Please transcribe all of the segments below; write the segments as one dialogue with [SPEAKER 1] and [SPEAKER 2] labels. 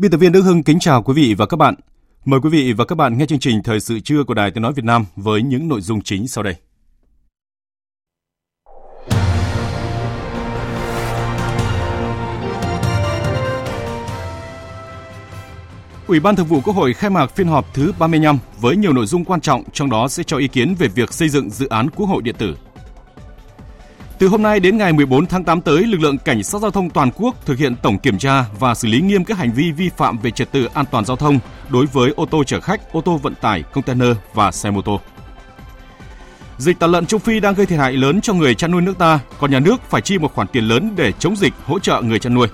[SPEAKER 1] Biên tập viên Đức Hưng kính chào quý vị và các bạn. Mời quý vị và các bạn nghe chương trình Thời sự trưa của Đài Tiếng Nói Việt Nam với những nội dung chính sau đây. Ủy ban Thường vụ Quốc hội khai mạc phiên họp thứ 35 với nhiều nội dung quan trọng, trong đó sẽ cho ý kiến về việc xây dựng dự án Quốc hội điện tử. Từ hôm nay đến ngày 14 tháng 8 tới, lực lượng cảnh sát giao thông toàn quốc thực hiện tổng kiểm tra và xử lý nghiêm các hành vi vi phạm về trật tự an toàn giao thông đối với ô tô chở khách, ô tô vận tải, container và xe mô tô. Dịch tả lợn châu Phi đang gây thiệt hại lớn cho người chăn nuôi nước ta, còn nhà nước phải chi một khoản tiền lớn để chống dịch hỗ trợ người chăn nuôi.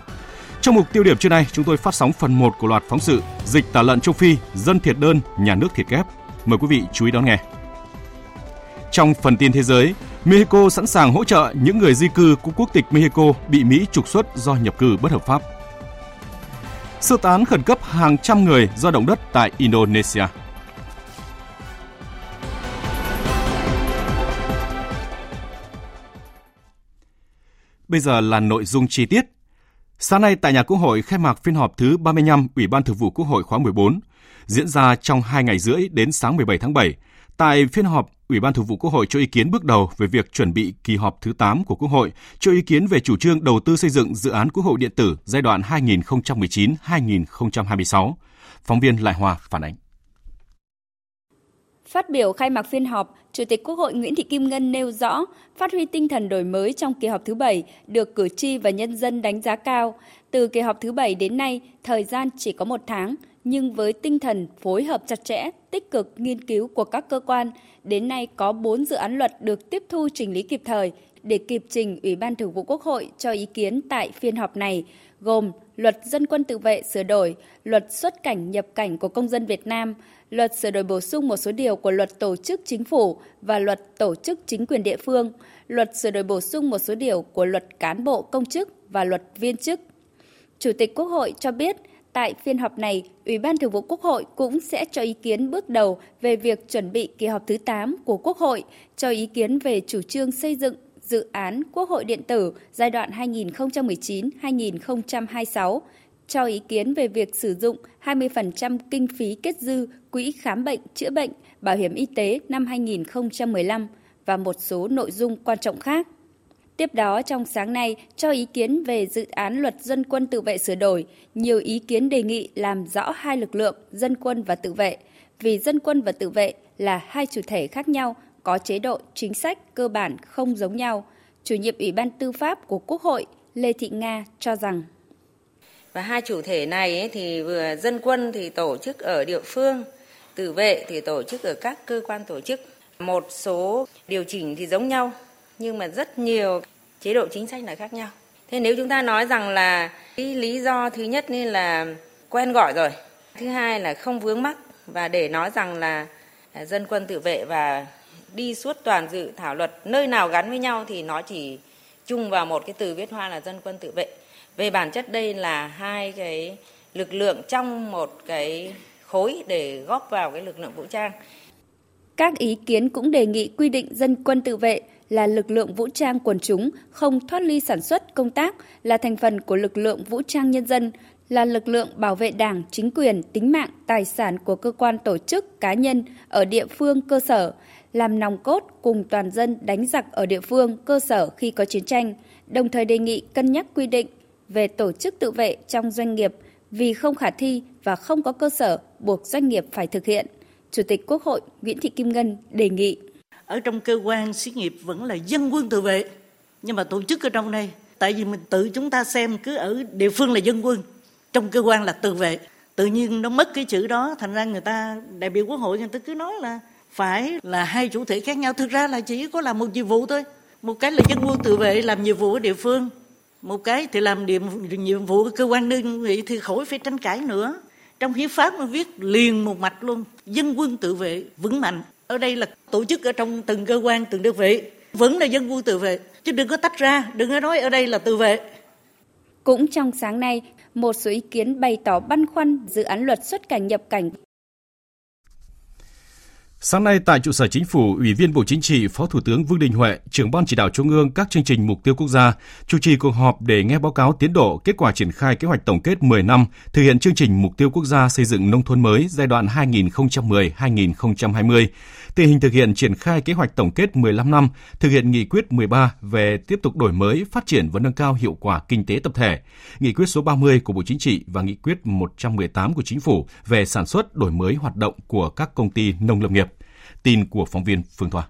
[SPEAKER 1] Trong mục tiêu điểm trưa nay, chúng tôi phát sóng phần 1 của loạt phóng sự Dịch tả lợn châu Phi, dân thiệt đơn, nhà nước thiệt kép. Mời quý vị chú ý đón nghe. Trong phần tin thế giới, Mexico sẵn sàng hỗ trợ những người di cư của quốc tịch Mexico bị Mỹ trục xuất do nhập cư bất hợp pháp. Sơ tán khẩn cấp hàng trăm người do động đất tại Indonesia. Bây giờ là nội dung chi tiết. Sáng nay tại nhà Quốc hội khai mạc phiên họp thứ 35 Ủy ban Thường vụ Quốc hội khóa 14, diễn ra trong 2 ngày rưỡi đến sáng 17 tháng 7. Tại phiên họp, Ủy ban Thường vụ Quốc hội cho ý kiến bước đầu về việc chuẩn bị kỳ họp thứ 8 của Quốc hội, cho ý kiến về chủ trương đầu tư xây dựng dự án Quốc hội điện tử giai đoạn 2019-2026. Phóng viên Lại Hòa phản ánh.
[SPEAKER 2] Phát biểu khai mạc phiên họp, Chủ tịch Quốc hội Nguyễn Thị Kim Ngân nêu rõ, phát huy tinh thần đổi mới trong kỳ họp thứ 7 được cử tri và nhân dân đánh giá cao. Từ kỳ họp thứ 7 đến nay, thời gian chỉ có một tháng, nhưng với tinh thần phối hợp chặt chẽ, tích cực nghiên cứu của các cơ quan, đến nay có 4 dự án luật được tiếp thu trình lý kịp thời để kịp trình Ủy ban Thường vụ Quốc hội cho ý kiến tại phiên họp này, gồm Luật Dân quân tự vệ sửa đổi, Luật xuất cảnh nhập cảnh của công dân Việt Nam, Luật sửa đổi bổ sung một số điều của Luật Tổ chức Chính phủ và Luật Tổ chức Chính quyền địa phương, Luật sửa đổi bổ sung một số điều của Luật Cán bộ công chức và Luật viên chức. Chủ tịch Quốc hội cho biết, Tại phiên họp này, Ủy ban Thường vụ Quốc hội cũng sẽ cho ý kiến bước đầu về việc chuẩn bị kỳ họp thứ 8 của Quốc hội, cho ý kiến về chủ trương xây dựng dự án Quốc hội điện tử giai đoạn 2019-2026, cho ý kiến về việc sử dụng 20% kinh phí kết dư quỹ khám bệnh, chữa bệnh, bảo hiểm y tế năm 2015 và một số nội dung quan trọng khác. Tiếp đó trong sáng nay cho ý kiến về dự án luật dân quân tự vệ sửa đổi, nhiều ý kiến đề nghị làm rõ hai lực lượng dân quân và tự vệ, vì dân quân và tự vệ là hai chủ thể khác nhau, có chế độ chính sách cơ bản không giống nhau. Chủ nhiệm Ủy ban Tư pháp của Quốc hội Lê Thị Nga cho rằng
[SPEAKER 3] và hai chủ thể này ấy, thì vừa dân quân thì tổ chức ở địa phương, tự vệ thì tổ chức ở các cơ quan tổ chức. Một số điều chỉnh thì giống nhau nhưng mà rất nhiều chế độ chính sách là khác nhau. Thế nếu chúng ta nói rằng là cái lý do thứ nhất nên là quen gọi rồi, thứ hai là không vướng mắc và để nói rằng là à, dân quân tự vệ và đi suốt toàn dự thảo luật nơi nào gắn với nhau thì nó chỉ chung vào một cái từ viết hoa là dân quân tự vệ. Về bản chất đây là hai cái lực lượng trong một cái khối để góp vào cái lực lượng vũ trang.
[SPEAKER 2] Các ý kiến cũng đề nghị quy định dân quân tự vệ là lực lượng vũ trang quần chúng không thoát ly sản xuất công tác, là thành phần của lực lượng vũ trang nhân dân, là lực lượng bảo vệ đảng, chính quyền, tính mạng, tài sản của cơ quan tổ chức, cá nhân ở địa phương cơ sở, làm nòng cốt cùng toàn dân đánh giặc ở địa phương, cơ sở khi có chiến tranh, đồng thời đề nghị cân nhắc quy định về tổ chức tự vệ trong doanh nghiệp vì không khả thi và không có cơ sở buộc doanh nghiệp phải thực hiện. Chủ tịch Quốc hội Nguyễn Thị Kim Ngân đề nghị
[SPEAKER 4] ở trong cơ quan xí nghiệp vẫn là dân quân tự vệ nhưng mà tổ chức ở trong đây Tại vì mình tự chúng ta xem cứ ở địa phương là dân quân, trong cơ quan là tự vệ. Tự nhiên nó mất cái chữ đó, thành ra người ta, đại biểu quốc hội người ta cứ nói là phải là hai chủ thể khác nhau. Thực ra là chỉ có làm một nhiệm vụ thôi. Một cái là dân quân tự vệ làm nhiệm vụ ở địa phương. Một cái thì làm nhiệm, nhiệm vụ ở cơ quan đơn vị thì khỏi phải tranh cãi nữa. Trong hiến pháp nó viết liền một mạch luôn. Dân quân tự vệ vững mạnh. Ở đây là tổ chức ở trong từng cơ quan, từng đơn vị. Vẫn là dân quân tự vệ. Chứ đừng có tách ra, đừng có nói ở đây là tự vệ.
[SPEAKER 2] Cũng trong sáng nay, một số ý kiến bày tỏ băn khoăn dự án luật xuất cảnh nhập cảnh
[SPEAKER 1] Sáng nay tại trụ sở Chính phủ, Ủy viên Bộ Chính trị, Phó Thủ tướng Vương Đình Huệ, trưởng ban chỉ đạo Trung ương các chương trình mục tiêu quốc gia, chủ trì cuộc họp để nghe báo cáo tiến độ kết quả triển khai kế hoạch tổng kết 10 năm thực hiện chương trình mục tiêu quốc gia xây dựng nông thôn mới giai đoạn 2010-2020, tình hình thực hiện triển khai kế hoạch tổng kết 15 năm thực hiện nghị quyết 13 về tiếp tục đổi mới, phát triển và nâng cao hiệu quả kinh tế tập thể, nghị quyết số 30 của Bộ Chính trị và nghị quyết 118 của Chính phủ về sản xuất đổi mới hoạt động của các công ty nông lâm nghiệp. Tin của phóng viên Phương Thoa.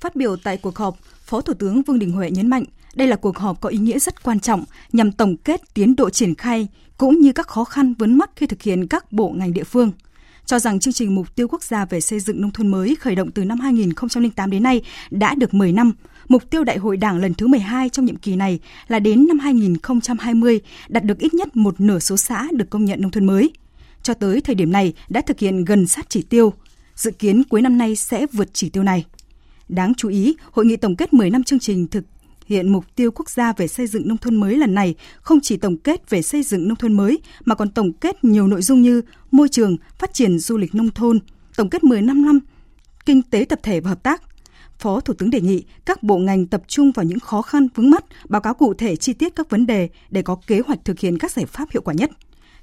[SPEAKER 5] Phát biểu tại cuộc họp, Phó Thủ tướng Vương Đình Huệ nhấn mạnh, đây là cuộc họp có ý nghĩa rất quan trọng nhằm tổng kết tiến độ triển khai cũng như các khó khăn vướng mắc khi thực hiện các bộ ngành địa phương. Cho rằng chương trình mục tiêu quốc gia về xây dựng nông thôn mới khởi động từ năm 2008 đến nay đã được 10 năm. Mục tiêu đại hội đảng lần thứ 12 trong nhiệm kỳ này là đến năm 2020 đạt được ít nhất một nửa số xã được công nhận nông thôn mới. Cho tới thời điểm này đã thực hiện gần sát chỉ tiêu, dự kiến cuối năm nay sẽ vượt chỉ tiêu này. Đáng chú ý, hội nghị tổng kết 10 năm chương trình thực hiện mục tiêu quốc gia về xây dựng nông thôn mới lần này không chỉ tổng kết về xây dựng nông thôn mới mà còn tổng kết nhiều nội dung như môi trường, phát triển du lịch nông thôn, tổng kết 15 năm kinh tế tập thể và hợp tác. Phó Thủ tướng đề nghị các bộ ngành tập trung vào những khó khăn vướng mắt, báo cáo cụ thể chi tiết các vấn đề để có kế hoạch thực hiện các giải pháp hiệu quả nhất.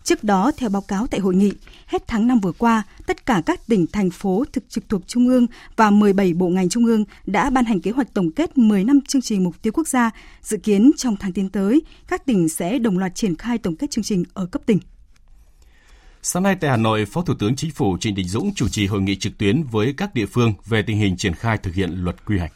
[SPEAKER 5] Trước đó, theo báo cáo tại hội nghị, hết tháng 5 vừa qua, tất cả các tỉnh, thành phố thực trực thuộc Trung ương và 17 bộ ngành Trung ương đã ban hành kế hoạch tổng kết 10 năm chương trình mục tiêu quốc gia. Dự kiến trong tháng tiến tới, các tỉnh sẽ đồng loạt triển khai tổng kết chương trình ở cấp tỉnh.
[SPEAKER 1] Sáng nay tại Hà Nội, Phó Thủ tướng Chính phủ Trịnh Đình Dũng chủ trì hội nghị trực tuyến với các địa phương về tình hình triển khai thực hiện luật quy hoạch.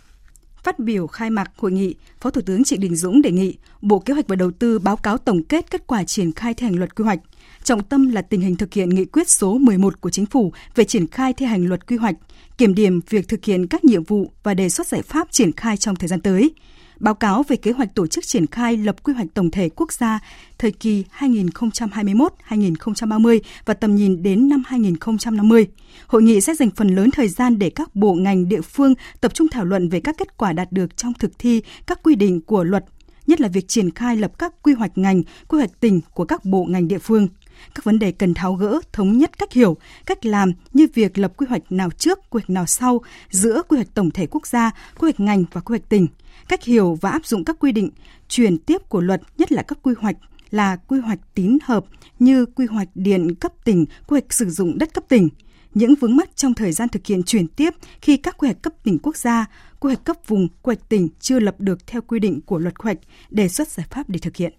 [SPEAKER 5] Phát biểu khai mạc hội nghị, Phó Thủ tướng Trịnh Đình Dũng đề nghị Bộ Kế hoạch và Đầu tư báo cáo tổng kết kết quả triển khai thi hành luật quy hoạch, trọng tâm là tình hình thực hiện nghị quyết số 11 của Chính phủ về triển khai thi hành luật quy hoạch, kiểm điểm việc thực hiện các nhiệm vụ và đề xuất giải pháp triển khai trong thời gian tới. Báo cáo về kế hoạch tổ chức triển khai lập quy hoạch tổng thể quốc gia thời kỳ 2021-2030 và tầm nhìn đến năm 2050. Hội nghị sẽ dành phần lớn thời gian để các bộ ngành địa phương tập trung thảo luận về các kết quả đạt được trong thực thi các quy định của luật, nhất là việc triển khai lập các quy hoạch ngành, quy hoạch tỉnh của các bộ ngành địa phương các vấn đề cần tháo gỡ, thống nhất cách hiểu, cách làm như việc lập quy hoạch nào trước, quy hoạch nào sau giữa quy hoạch tổng thể quốc gia, quy hoạch ngành và quy hoạch tỉnh, cách hiểu và áp dụng các quy định truyền tiếp của luật, nhất là các quy hoạch là quy hoạch tín hợp như quy hoạch điện cấp tỉnh, quy hoạch sử dụng đất cấp tỉnh, những vướng mắc trong thời gian thực hiện chuyển tiếp khi các quy hoạch cấp tỉnh quốc gia, quy hoạch cấp vùng, quy hoạch tỉnh chưa lập được theo quy định của luật quy hoạch, đề xuất giải pháp để thực hiện.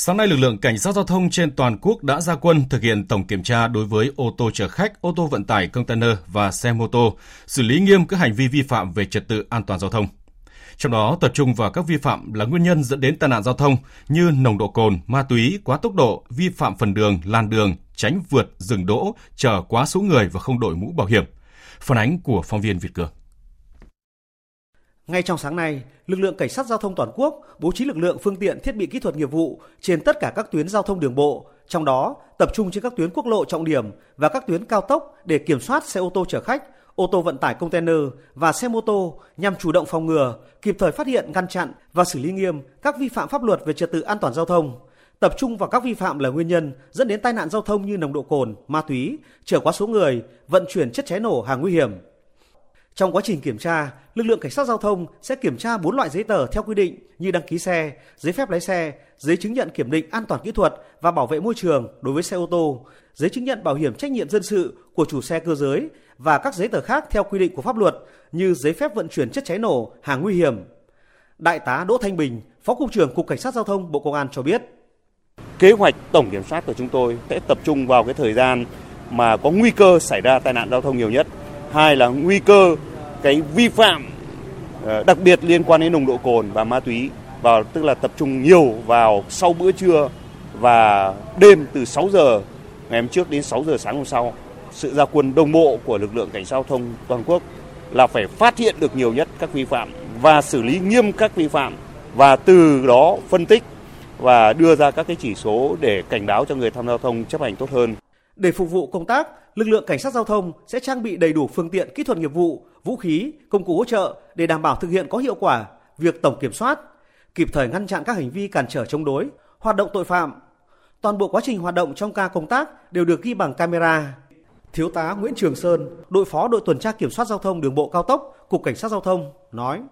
[SPEAKER 1] Sáng nay, lực lượng cảnh sát giao thông trên toàn quốc đã ra quân thực hiện tổng kiểm tra đối với ô tô chở khách, ô tô vận tải container và xe mô tô, xử lý nghiêm các hành vi vi phạm về trật tự an toàn giao thông. Trong đó tập trung vào các vi phạm là nguyên nhân dẫn đến tai nạn giao thông như nồng độ cồn, ma túy, quá tốc độ, vi phạm phần đường, làn đường, tránh vượt, dừng đỗ, chở quá số người và không đội mũ bảo hiểm. Phản ánh của phóng viên Việt Cường.
[SPEAKER 6] Ngay trong sáng nay, lực lượng cảnh sát giao thông toàn quốc bố trí lực lượng phương tiện thiết bị kỹ thuật nghiệp vụ trên tất cả các tuyến giao thông đường bộ, trong đó tập trung trên các tuyến quốc lộ trọng điểm và các tuyến cao tốc để kiểm soát xe ô tô chở khách, ô tô vận tải container và xe mô tô nhằm chủ động phòng ngừa, kịp thời phát hiện, ngăn chặn và xử lý nghiêm các vi phạm pháp luật về trật tự an toàn giao thông. Tập trung vào các vi phạm là nguyên nhân dẫn đến tai nạn giao thông như nồng độ cồn, ma túy, chở quá số người, vận chuyển chất cháy nổ hàng nguy hiểm, trong quá trình kiểm tra, lực lượng cảnh sát giao thông sẽ kiểm tra 4 loại giấy tờ theo quy định như đăng ký xe, giấy phép lái xe, giấy chứng nhận kiểm định an toàn kỹ thuật và bảo vệ môi trường đối với xe ô tô, giấy chứng nhận bảo hiểm trách nhiệm dân sự của chủ xe cơ giới và các giấy tờ khác theo quy định của pháp luật như giấy phép vận chuyển chất cháy nổ, hàng nguy hiểm. Đại tá Đỗ Thanh Bình, Phó cục trưởng Cục Cảnh sát giao thông Bộ Công an cho biết:
[SPEAKER 7] Kế hoạch tổng kiểm soát của chúng tôi sẽ tập trung vào cái thời gian mà có nguy cơ xảy ra tai nạn giao thông nhiều nhất. Hai là nguy cơ cái vi phạm ờ, đặc biệt liên quan đến nồng độ cồn và ma túy và tức là tập trung nhiều vào sau bữa trưa và đêm từ 6 giờ ngày hôm trước đến 6 giờ sáng hôm sau. Sự ra quân đồng bộ của lực lượng cảnh sát giao thông toàn quốc là phải phát hiện được nhiều nhất các vi phạm và xử lý nghiêm các vi phạm và từ đó phân tích và đưa ra các cái chỉ số để cảnh báo cho người tham gia giao thông chấp hành tốt hơn.
[SPEAKER 6] Để phục vụ công tác, lực lượng cảnh sát giao thông sẽ trang bị đầy đủ phương tiện kỹ thuật nghiệp vụ, vũ khí, công cụ hỗ trợ để đảm bảo thực hiện có hiệu quả việc tổng kiểm soát, kịp thời ngăn chặn các hành vi cản trở chống đối, hoạt động tội phạm. Toàn bộ quá trình hoạt động trong ca công tác đều được ghi bằng camera. Thiếu tá Nguyễn Trường Sơn, đội phó đội tuần tra kiểm soát giao thông đường bộ cao tốc, Cục Cảnh sát giao thông nói: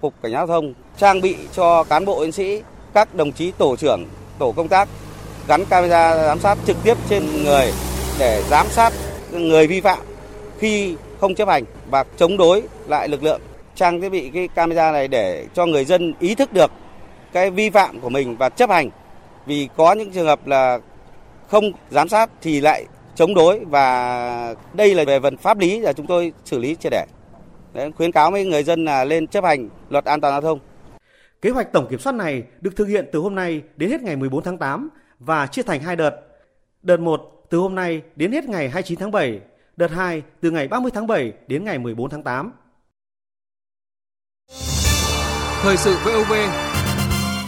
[SPEAKER 8] Cục Cảnh sát giao thông trang bị cho cán bộ chiến sĩ, các đồng chí tổ trưởng, tổ công tác gắn camera giám sát trực tiếp trên người để giám sát người vi phạm khi không chấp hành và chống đối lại lực lượng trang thiết bị cái camera này để cho người dân ý thức được cái vi phạm của mình và chấp hành vì có những trường hợp là không giám sát thì lại chống đối và đây là về phần pháp lý là chúng tôi xử lý triệt để Đấy, khuyến cáo với người dân là lên chấp hành luật an toàn giao thông.
[SPEAKER 6] Kế hoạch tổng kiểm soát này được thực hiện từ hôm nay đến hết ngày 14 tháng 8 và chia thành hai đợt. Đợt 1 từ hôm nay đến hết ngày 29 tháng 7, đợt 2 từ ngày 30 tháng 7 đến ngày 14 tháng 8.
[SPEAKER 9] Thời sự VOV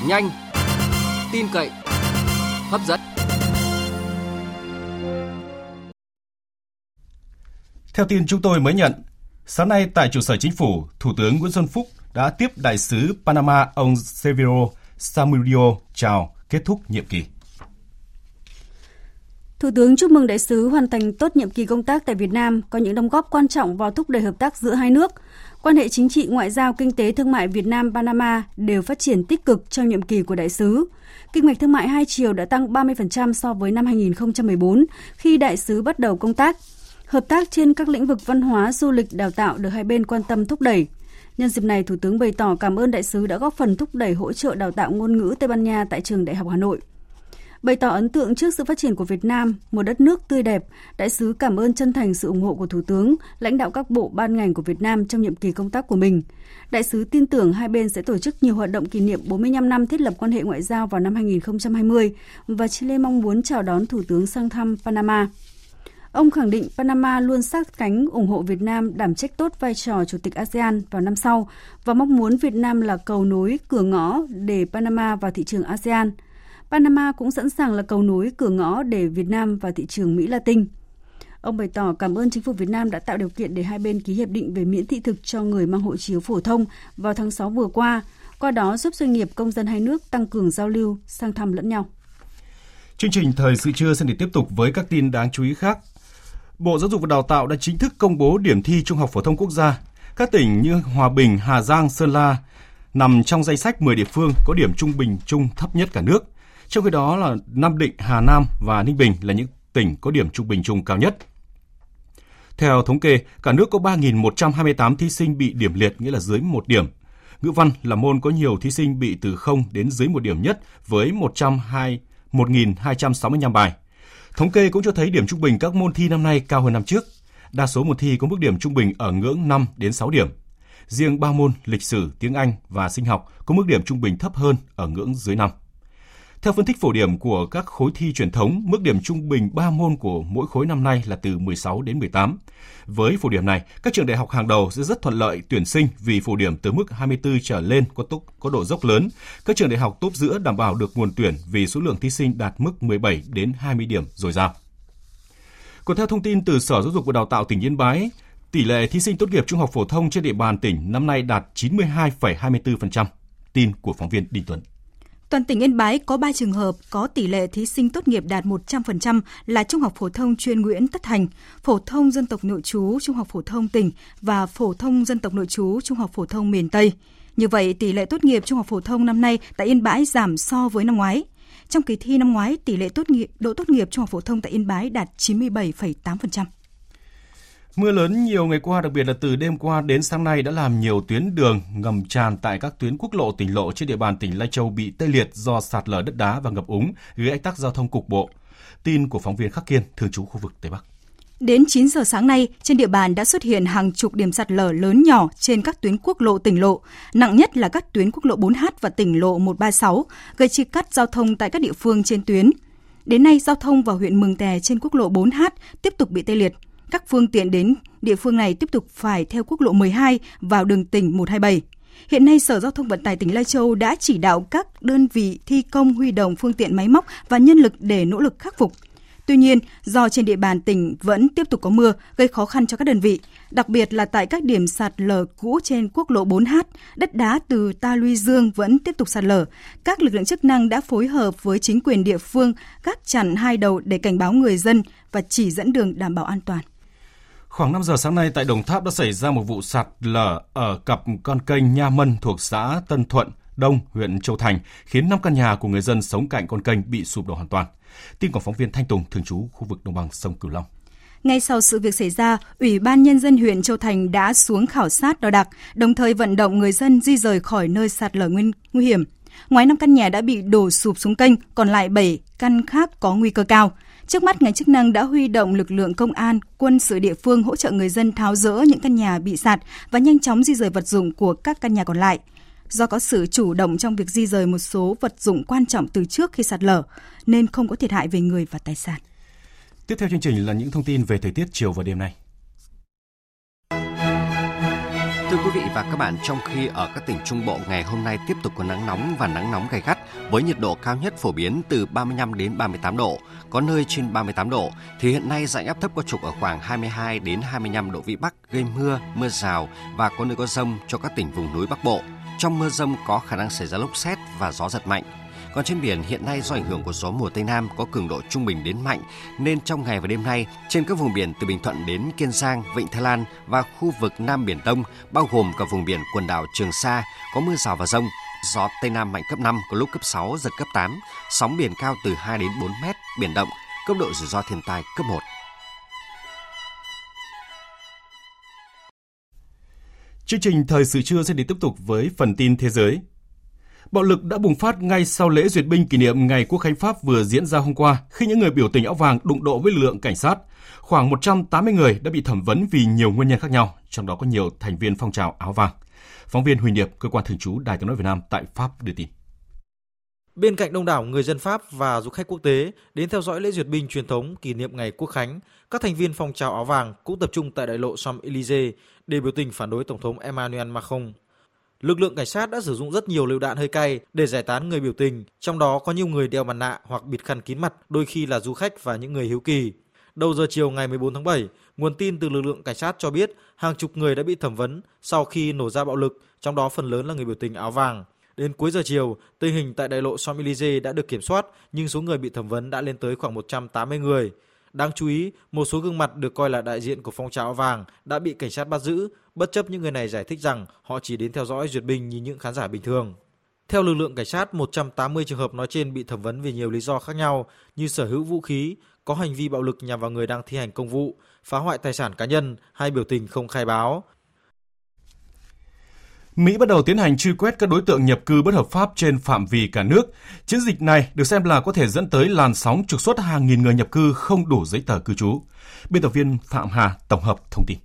[SPEAKER 9] nhanh, tin cậy, hấp dẫn.
[SPEAKER 1] Theo tin chúng tôi mới nhận, sáng nay tại trụ sở chính phủ, Thủ tướng Nguyễn Xuân Phúc đã tiếp đại sứ Panama ông Severo Samudio chào kết thúc nhiệm kỳ.
[SPEAKER 10] Thủ tướng chúc mừng đại sứ hoàn thành tốt nhiệm kỳ công tác tại Việt Nam, có những đóng góp quan trọng vào thúc đẩy hợp tác giữa hai nước. Quan hệ chính trị, ngoại giao, kinh tế, thương mại Việt Nam-Panama đều phát triển tích cực trong nhiệm kỳ của đại sứ. Kinh mạch thương mại hai chiều đã tăng 30% so với năm 2014 khi đại sứ bắt đầu công tác. Hợp tác trên các lĩnh vực văn hóa, du lịch, đào tạo được hai bên quan tâm thúc đẩy. Nhân dịp này, Thủ tướng bày tỏ cảm ơn đại sứ đã góp phần thúc đẩy hỗ trợ đào tạo ngôn ngữ Tây Ban Nha tại trường Đại học Hà Nội. Bày tỏ ấn tượng trước sự phát triển của Việt Nam, một đất nước tươi đẹp, đại sứ cảm ơn chân thành sự ủng hộ của Thủ tướng, lãnh đạo các bộ ban ngành của Việt Nam trong nhiệm kỳ công tác của mình. Đại sứ tin tưởng hai bên sẽ tổ chức nhiều hoạt động kỷ niệm 45 năm thiết lập quan hệ ngoại giao vào năm 2020 và Chile mong muốn chào đón Thủ tướng sang thăm Panama. Ông khẳng định Panama luôn sát cánh ủng hộ Việt Nam đảm trách tốt vai trò Chủ tịch ASEAN vào năm sau và mong muốn Việt Nam là cầu nối cửa ngõ để Panama vào thị trường ASEAN – Panama cũng sẵn sàng là cầu nối cửa ngõ để Việt Nam vào thị trường Mỹ Latin. Ông bày tỏ cảm ơn chính phủ Việt Nam đã tạo điều kiện để hai bên ký hiệp định về miễn thị thực cho người mang hộ chiếu phổ thông vào tháng 6 vừa qua, qua đó giúp doanh nghiệp công dân hai nước tăng cường giao lưu, sang thăm lẫn nhau.
[SPEAKER 1] Chương trình thời sự trưa sẽ được tiếp tục với các tin đáng chú ý khác. Bộ Giáo dục và Đào tạo đã chính thức công bố điểm thi Trung học phổ thông quốc gia. Các tỉnh như Hòa Bình, Hà Giang, Sơn La nằm trong danh sách 10 địa phương có điểm trung bình chung thấp nhất cả nước. Trong khi đó là Nam Định, Hà Nam và Ninh Bình là những tỉnh có điểm trung bình chung cao nhất. Theo thống kê, cả nước có 3.128 thí sinh bị điểm liệt, nghĩa là dưới một điểm. Ngữ văn là môn có nhiều thí sinh bị từ 0 đến dưới một điểm nhất với 102 1.265 bài. Thống kê cũng cho thấy điểm trung bình các môn thi năm nay cao hơn năm trước. Đa số môn thi có mức điểm trung bình ở ngưỡng 5 đến 6 điểm. Riêng ba môn lịch sử, tiếng Anh và sinh học có mức điểm trung bình thấp hơn ở ngưỡng dưới 5. Theo phân tích phổ điểm của các khối thi truyền thống, mức điểm trung bình 3 môn của mỗi khối năm nay là từ 16 đến 18. Với phổ điểm này, các trường đại học hàng đầu sẽ rất thuận lợi tuyển sinh vì phổ điểm từ mức 24 trở lên có tốc có độ dốc lớn. Các trường đại học tốt giữa đảm bảo được nguồn tuyển vì số lượng thí sinh đạt mức 17 đến 20 điểm dồi dào. Còn theo thông tin từ Sở Giáo dục và Đào tạo tỉnh Yên Bái, tỷ lệ thí sinh tốt nghiệp trung học phổ thông trên địa bàn tỉnh năm nay đạt 92,24%. Tin của phóng viên Đinh Tuấn.
[SPEAKER 5] Toàn tỉnh Yên Bái có 3 trường hợp có tỷ lệ thí sinh tốt nghiệp đạt 100% là Trung học phổ thông chuyên Nguyễn Tất Thành, phổ thông dân tộc nội trú Trung học phổ thông tỉnh và phổ thông dân tộc nội trú Trung học phổ thông miền Tây. Như vậy, tỷ lệ tốt nghiệp trung học phổ thông năm nay tại Yên Bái giảm so với năm ngoái. Trong kỳ thi năm ngoái, tỷ lệ tốt nghiệp độ tốt nghiệp trung học phổ thông tại Yên Bái đạt 97,8%.
[SPEAKER 1] Mưa lớn nhiều ngày qua, đặc biệt là từ đêm qua đến sáng nay đã làm nhiều tuyến đường ngầm tràn tại các tuyến quốc lộ tỉnh lộ trên địa bàn tỉnh Lai Châu bị tê liệt do sạt lở đất đá và ngập úng, gây ách tắc giao thông cục bộ. Tin của phóng viên Khắc Kiên, thường trú khu vực Tây Bắc.
[SPEAKER 5] Đến 9 giờ sáng nay, trên địa bàn đã xuất hiện hàng chục điểm sạt lở lớn nhỏ trên các tuyến quốc lộ tỉnh lộ, nặng nhất là các tuyến quốc lộ 4H và tỉnh lộ 136, gây chia cắt giao thông tại các địa phương trên tuyến. Đến nay, giao thông vào huyện Mường Tè trên quốc lộ 4H tiếp tục bị tê liệt. Các phương tiện đến địa phương này tiếp tục phải theo quốc lộ 12 vào đường tỉnh 127. Hiện nay, Sở Giao thông Vận tải tỉnh Lai Châu đã chỉ đạo các đơn vị thi công huy động phương tiện máy móc và nhân lực để nỗ lực khắc phục. Tuy nhiên, do trên địa bàn tỉnh vẫn tiếp tục có mưa gây khó khăn cho các đơn vị, đặc biệt là tại các điểm sạt lở cũ trên quốc lộ 4H, đất đá từ Ta Luy Dương vẫn tiếp tục sạt lở. Các lực lượng chức năng đã phối hợp với chính quyền địa phương gác chặn hai đầu để cảnh báo người dân và chỉ dẫn đường đảm bảo an toàn.
[SPEAKER 1] Khoảng 5 giờ sáng nay tại Đồng Tháp đã xảy ra một vụ sạt lở ở cặp con kênh Nha Mân thuộc xã Tân Thuận, Đông, huyện Châu Thành, khiến 5 căn nhà của người dân sống cạnh con kênh bị sụp đổ hoàn toàn. Tin của phóng viên Thanh Tùng, thường trú khu vực đồng bằng sông Cửu Long.
[SPEAKER 5] Ngay sau sự việc xảy ra, Ủy ban Nhân dân huyện Châu Thành đã xuống khảo sát đo đạc, đồng thời vận động người dân di rời khỏi nơi sạt lở nguy, nguy hiểm. Ngoài 5 căn nhà đã bị đổ sụp xuống kênh, còn lại 7 căn khác có nguy cơ cao. Trước mắt, ngành chức năng đã huy động lực lượng công an, quân sự địa phương hỗ trợ người dân tháo rỡ những căn nhà bị sạt và nhanh chóng di rời vật dụng của các căn nhà còn lại. Do có sự chủ động trong việc di rời một số vật dụng quan trọng từ trước khi sạt lở, nên không có thiệt hại về người và tài sản.
[SPEAKER 1] Tiếp theo chương trình là những thông tin về thời tiết chiều và đêm nay.
[SPEAKER 11] Thưa quý vị và các bạn, trong khi ở các tỉnh Trung Bộ ngày hôm nay tiếp tục có nắng nóng và nắng nóng gay gắt với nhiệt độ cao nhất phổ biến từ 35 đến 38 độ, có nơi trên 38 độ, thì hiện nay dạnh áp thấp có trục ở khoảng 22 đến 25 độ vĩ Bắc gây mưa, mưa rào và có nơi có rông cho các tỉnh vùng núi Bắc Bộ. Trong mưa rông có khả năng xảy ra lốc xét và gió giật mạnh. Còn trên biển hiện nay do ảnh hưởng của gió mùa Tây Nam có cường độ trung bình đến mạnh nên trong ngày và đêm nay trên các vùng biển từ Bình Thuận đến Kiên Giang, Vịnh Thái Lan và khu vực Nam Biển Đông bao gồm cả vùng biển quần đảo Trường Sa có mưa rào và rông. Gió Tây Nam mạnh cấp 5 có lúc cấp 6 giật cấp 8, sóng biển cao từ 2 đến 4 mét, biển động, cấp độ rủi ro thiên tai cấp 1.
[SPEAKER 1] Chương trình thời sự trưa sẽ đi tiếp tục với phần tin thế giới. Bạo lực đã bùng phát ngay sau lễ duyệt binh kỷ niệm Ngày Quốc khánh Pháp vừa diễn ra hôm qua khi những người biểu tình áo vàng đụng độ với lực lượng cảnh sát. Khoảng 180 người đã bị thẩm vấn vì nhiều nguyên nhân khác nhau, trong đó có nhiều thành viên phong trào áo vàng. Phóng viên Huỳnh Điệp, cơ quan thường trú Đài tiếng nói Việt Nam tại Pháp đưa tin.
[SPEAKER 12] Bên cạnh đông đảo người dân Pháp và du khách quốc tế đến theo dõi lễ duyệt binh truyền thống kỷ niệm ngày Quốc khánh, các thành viên phong trào áo vàng cũng tập trung tại đại lộ Champs-Élysées để biểu tình phản đối Tổng thống Emmanuel Macron. Lực lượng cảnh sát đã sử dụng rất nhiều lựu đạn hơi cay để giải tán người biểu tình, trong đó có nhiều người đeo mặt nạ hoặc bịt khăn kín mặt, đôi khi là du khách và những người hiếu kỳ. Đầu giờ chiều ngày 14 tháng 7, nguồn tin từ lực lượng cảnh sát cho biết hàng chục người đã bị thẩm vấn sau khi nổ ra bạo lực, trong đó phần lớn là người biểu tình áo vàng. Đến cuối giờ chiều, tình hình tại đại lộ Champs-Élysées đã được kiểm soát, nhưng số người bị thẩm vấn đã lên tới khoảng 180 người. Đáng chú ý, một số gương mặt được coi là đại diện của phong trào vàng đã bị cảnh sát bắt giữ, bất chấp những người này giải thích rằng họ chỉ đến theo dõi duyệt binh như những khán giả bình thường. Theo lực lượng cảnh sát, 180 trường hợp nói trên bị thẩm vấn vì nhiều lý do khác nhau như sở hữu vũ khí, có hành vi bạo lực nhằm vào người đang thi hành công vụ, phá hoại tài sản cá nhân hay biểu tình không khai báo.
[SPEAKER 1] Mỹ bắt đầu tiến hành truy quét các đối tượng nhập cư bất hợp pháp trên phạm vi cả nước. Chiến dịch này được xem là có thể dẫn tới làn sóng trục xuất hàng nghìn người nhập cư không đủ giấy tờ cư trú. Biên tập viên Phạm Hà tổng hợp thông tin.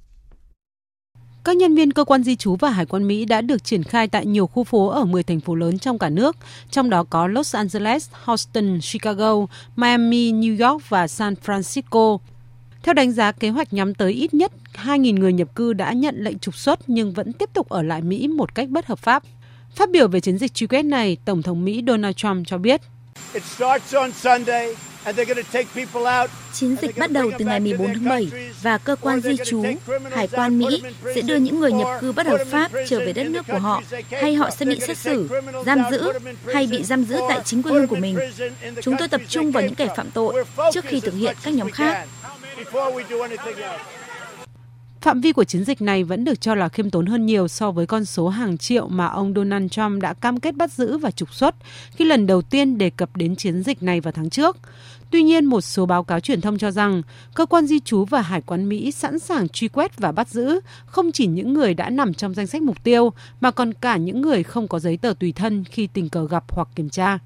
[SPEAKER 13] Các nhân viên cơ quan di trú và hải quan Mỹ đã được triển khai tại nhiều khu phố ở 10 thành phố lớn trong cả nước, trong đó có Los Angeles, Houston, Chicago, Miami, New York và San Francisco. Theo đánh giá, kế hoạch nhắm tới ít nhất 2.000 người nhập cư đã nhận lệnh trục xuất nhưng vẫn tiếp tục ở lại Mỹ một cách bất hợp pháp. Phát biểu về chiến dịch truy quét này, Tổng thống Mỹ Donald Trump cho biết.
[SPEAKER 14] Chiến dịch bắt đầu từ ngày 14 tháng 7 và cơ quan di trú, hải quan Mỹ sẽ đưa những người nhập cư bất hợp pháp trở về đất nước của họ hay họ sẽ bị xét xử, giam giữ hay bị giam giữ tại chính quê hương của mình. Chúng tôi tập trung vào những kẻ phạm tội trước khi thực hiện các nhóm khác.
[SPEAKER 13] Phạm vi của chiến dịch này vẫn được cho là khiêm tốn hơn nhiều so với con số hàng triệu mà ông Donald Trump đã cam kết bắt giữ và trục xuất khi lần đầu tiên đề cập đến chiến dịch này vào tháng trước. Tuy nhiên, một số báo cáo truyền thông cho rằng cơ quan di trú và hải quan Mỹ sẵn sàng truy quét và bắt giữ không chỉ những người đã nằm trong danh sách mục tiêu mà còn cả những người không có giấy tờ tùy thân khi tình cờ gặp hoặc kiểm tra.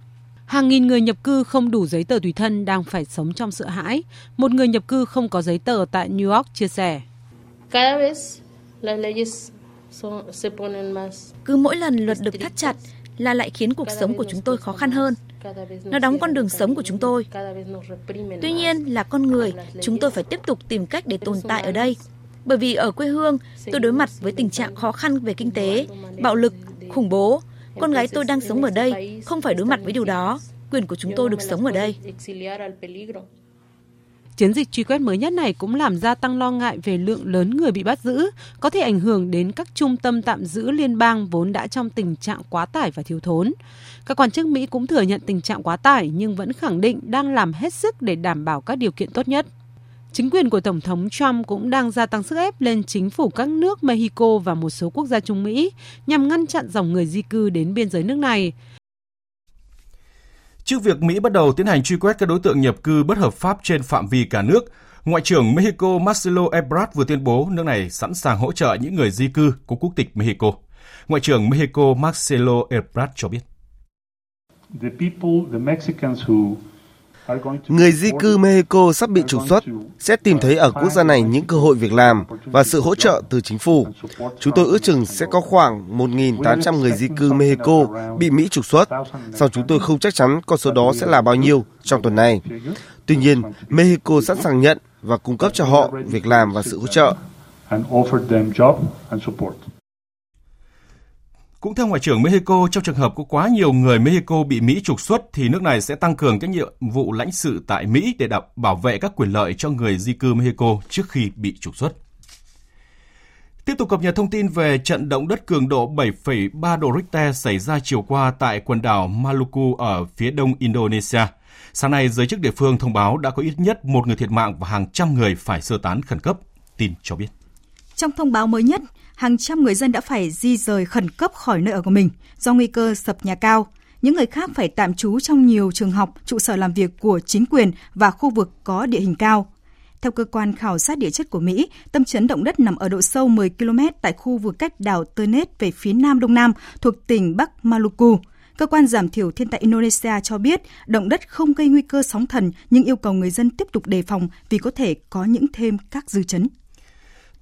[SPEAKER 13] Hàng nghìn người nhập cư không đủ giấy tờ tùy thân đang phải sống trong sợ hãi. Một người nhập cư không có giấy tờ tại New York chia sẻ.
[SPEAKER 14] Cứ mỗi lần luật được thắt chặt là lại khiến cuộc sống của chúng tôi khó khăn hơn. Nó đóng con đường sống của chúng tôi. Tuy nhiên là con người, chúng tôi phải tiếp tục tìm cách để tồn tại ở đây. Bởi vì ở quê hương, tôi đối mặt với tình trạng khó khăn về kinh tế, bạo lực, khủng bố. Con gái tôi đang sống ở đây, không phải đối mặt với điều đó. Quyền của chúng tôi được sống ở đây.
[SPEAKER 13] Chiến dịch truy quét mới nhất này cũng làm gia tăng lo ngại về lượng lớn người bị bắt giữ, có thể ảnh hưởng đến các trung tâm tạm giữ liên bang vốn đã trong tình trạng quá tải và thiếu thốn. Các quan chức Mỹ cũng thừa nhận tình trạng quá tải nhưng vẫn khẳng định đang làm hết sức để đảm bảo các điều kiện tốt nhất. Chính quyền của Tổng thống Trump cũng đang gia tăng sức ép lên chính phủ các nước Mexico và một số quốc gia Trung Mỹ nhằm ngăn chặn dòng người di cư đến biên giới nước này.
[SPEAKER 1] Trước việc Mỹ bắt đầu tiến hành truy quét các đối tượng nhập cư bất hợp pháp trên phạm vi cả nước, Ngoại trưởng Mexico Marcelo Ebrard vừa tuyên bố nước này sẵn sàng hỗ trợ những người di cư có quốc tịch Mexico. Ngoại trưởng Mexico Marcelo Ebrard cho biết.
[SPEAKER 15] The people, the Mexicans who
[SPEAKER 16] Người di cư Mexico sắp bị trục xuất sẽ tìm thấy ở quốc gia này những cơ hội việc làm và sự hỗ trợ từ chính phủ. Chúng tôi ước chừng sẽ có khoảng 1.800 người di cư Mexico bị Mỹ trục xuất, song chúng tôi không chắc chắn con số đó sẽ là bao nhiêu trong tuần này. Tuy nhiên, Mexico sẵn sàng nhận và cung cấp cho họ việc làm và sự hỗ trợ.
[SPEAKER 1] Cũng theo Ngoại trưởng Mexico, trong trường hợp có quá nhiều người Mexico bị Mỹ trục xuất thì nước này sẽ tăng cường các nhiệm vụ lãnh sự tại Mỹ để đảm bảo vệ các quyền lợi cho người di cư Mexico trước khi bị trục xuất. Tiếp tục cập nhật thông tin về trận động đất cường độ 7,3 độ Richter xảy ra chiều qua tại quần đảo Maluku ở phía đông Indonesia. Sáng nay, giới chức địa phương thông báo đã có ít nhất một người thiệt mạng và hàng trăm người phải sơ tán khẩn cấp. Tin cho biết.
[SPEAKER 5] Trong thông báo mới nhất, hàng trăm người dân đã phải di rời khẩn cấp khỏi nơi ở của mình do nguy cơ sập nhà cao. Những người khác phải tạm trú trong nhiều trường học, trụ sở làm việc của chính quyền và khu vực có địa hình cao. Theo cơ quan khảo sát địa chất của Mỹ, tâm chấn động đất nằm ở độ sâu 10 km tại khu vực cách đảo Ternate về phía nam đông nam thuộc tỉnh Bắc Maluku. Cơ quan giảm thiểu thiên tai Indonesia cho biết động đất không gây nguy cơ sóng thần nhưng yêu cầu người dân tiếp tục đề phòng vì có thể có những thêm các dư chấn.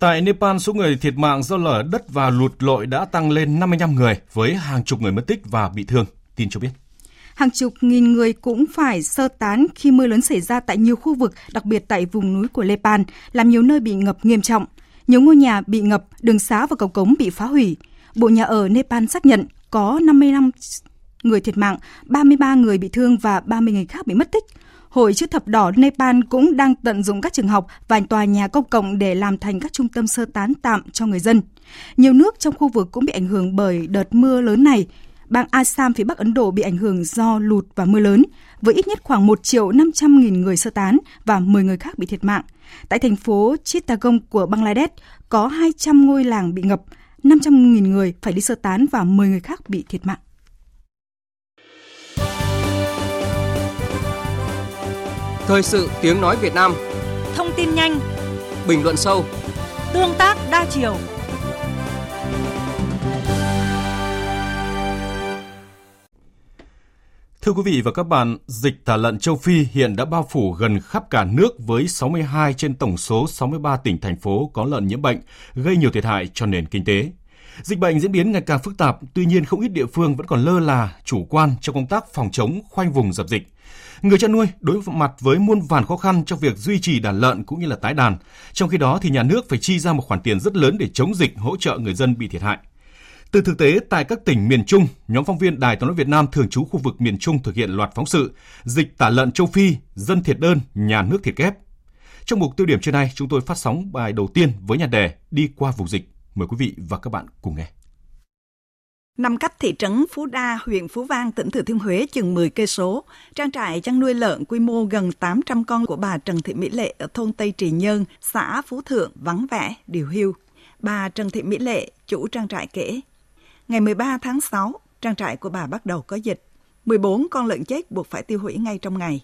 [SPEAKER 1] Tại Nepal, số người thiệt mạng do lở đất và lụt lội đã tăng lên 55 người với hàng chục người mất tích và bị thương, tin cho biết.
[SPEAKER 5] Hàng chục nghìn người cũng phải sơ tán khi mưa lớn xảy ra tại nhiều khu vực, đặc biệt tại vùng núi của Nepal, làm nhiều nơi bị ngập nghiêm trọng. Nhiều ngôi nhà bị ngập, đường xá và cầu cống bị phá hủy. Bộ Nhà ở Nepal xác nhận có 55 người thiệt mạng, 33 người bị thương và 30 người khác bị mất tích. Hội chữ thập đỏ Nepal cũng đang tận dụng các trường học và tòa nhà công cộng để làm thành các trung tâm sơ tán tạm cho người dân. Nhiều nước trong khu vực cũng bị ảnh hưởng bởi đợt mưa lớn này. Bang Assam phía Bắc Ấn Độ bị ảnh hưởng do lụt và mưa lớn, với ít nhất khoảng 1 triệu 500 nghìn người sơ tán và 10 người khác bị thiệt mạng. Tại thành phố Chittagong của Bangladesh có 200 ngôi làng bị ngập, 500 nghìn người phải đi sơ tán và 10 người khác bị thiệt mạng.
[SPEAKER 9] Thời sự tiếng nói Việt Nam
[SPEAKER 17] Thông tin nhanh
[SPEAKER 9] Bình luận sâu
[SPEAKER 17] Tương tác đa chiều
[SPEAKER 1] Thưa quý vị và các bạn, dịch tả lợn châu Phi hiện đã bao phủ gần khắp cả nước với 62 trên tổng số 63 tỉnh thành phố có lợn nhiễm bệnh, gây nhiều thiệt hại cho nền kinh tế. Dịch bệnh diễn biến ngày càng phức tạp, tuy nhiên không ít địa phương vẫn còn lơ là, chủ quan trong công tác phòng chống khoanh vùng dập dịch. Người chăn nuôi đối mặt với muôn vàn khó khăn trong việc duy trì đàn lợn cũng như là tái đàn. Trong khi đó thì nhà nước phải chi ra một khoản tiền rất lớn để chống dịch hỗ trợ người dân bị thiệt hại. Từ thực tế tại các tỉnh miền Trung, nhóm phóng viên Đài Tiếng nói Việt Nam thường trú khu vực miền Trung thực hiện loạt phóng sự dịch tả lợn châu Phi, dân thiệt đơn, nhà nước thiệt kép. Trong mục tiêu điểm trưa nay, chúng tôi phát sóng bài đầu tiên với nhà đề đi qua vùng dịch. Mời quý vị và các bạn cùng nghe.
[SPEAKER 18] Nằm cách thị trấn Phú Đa, huyện Phú Vang, tỉnh Thừa Thiên Huế chừng 10 cây số, trang trại chăn nuôi lợn quy mô gần 800 con của bà Trần Thị Mỹ Lệ ở thôn Tây Trì Nhơn, xã Phú Thượng vắng vẻ, điều hưu. Bà Trần Thị Mỹ Lệ, chủ trang trại kể, ngày 13 tháng 6, trang trại của bà bắt đầu có dịch. 14 con lợn chết buộc phải tiêu hủy ngay trong ngày.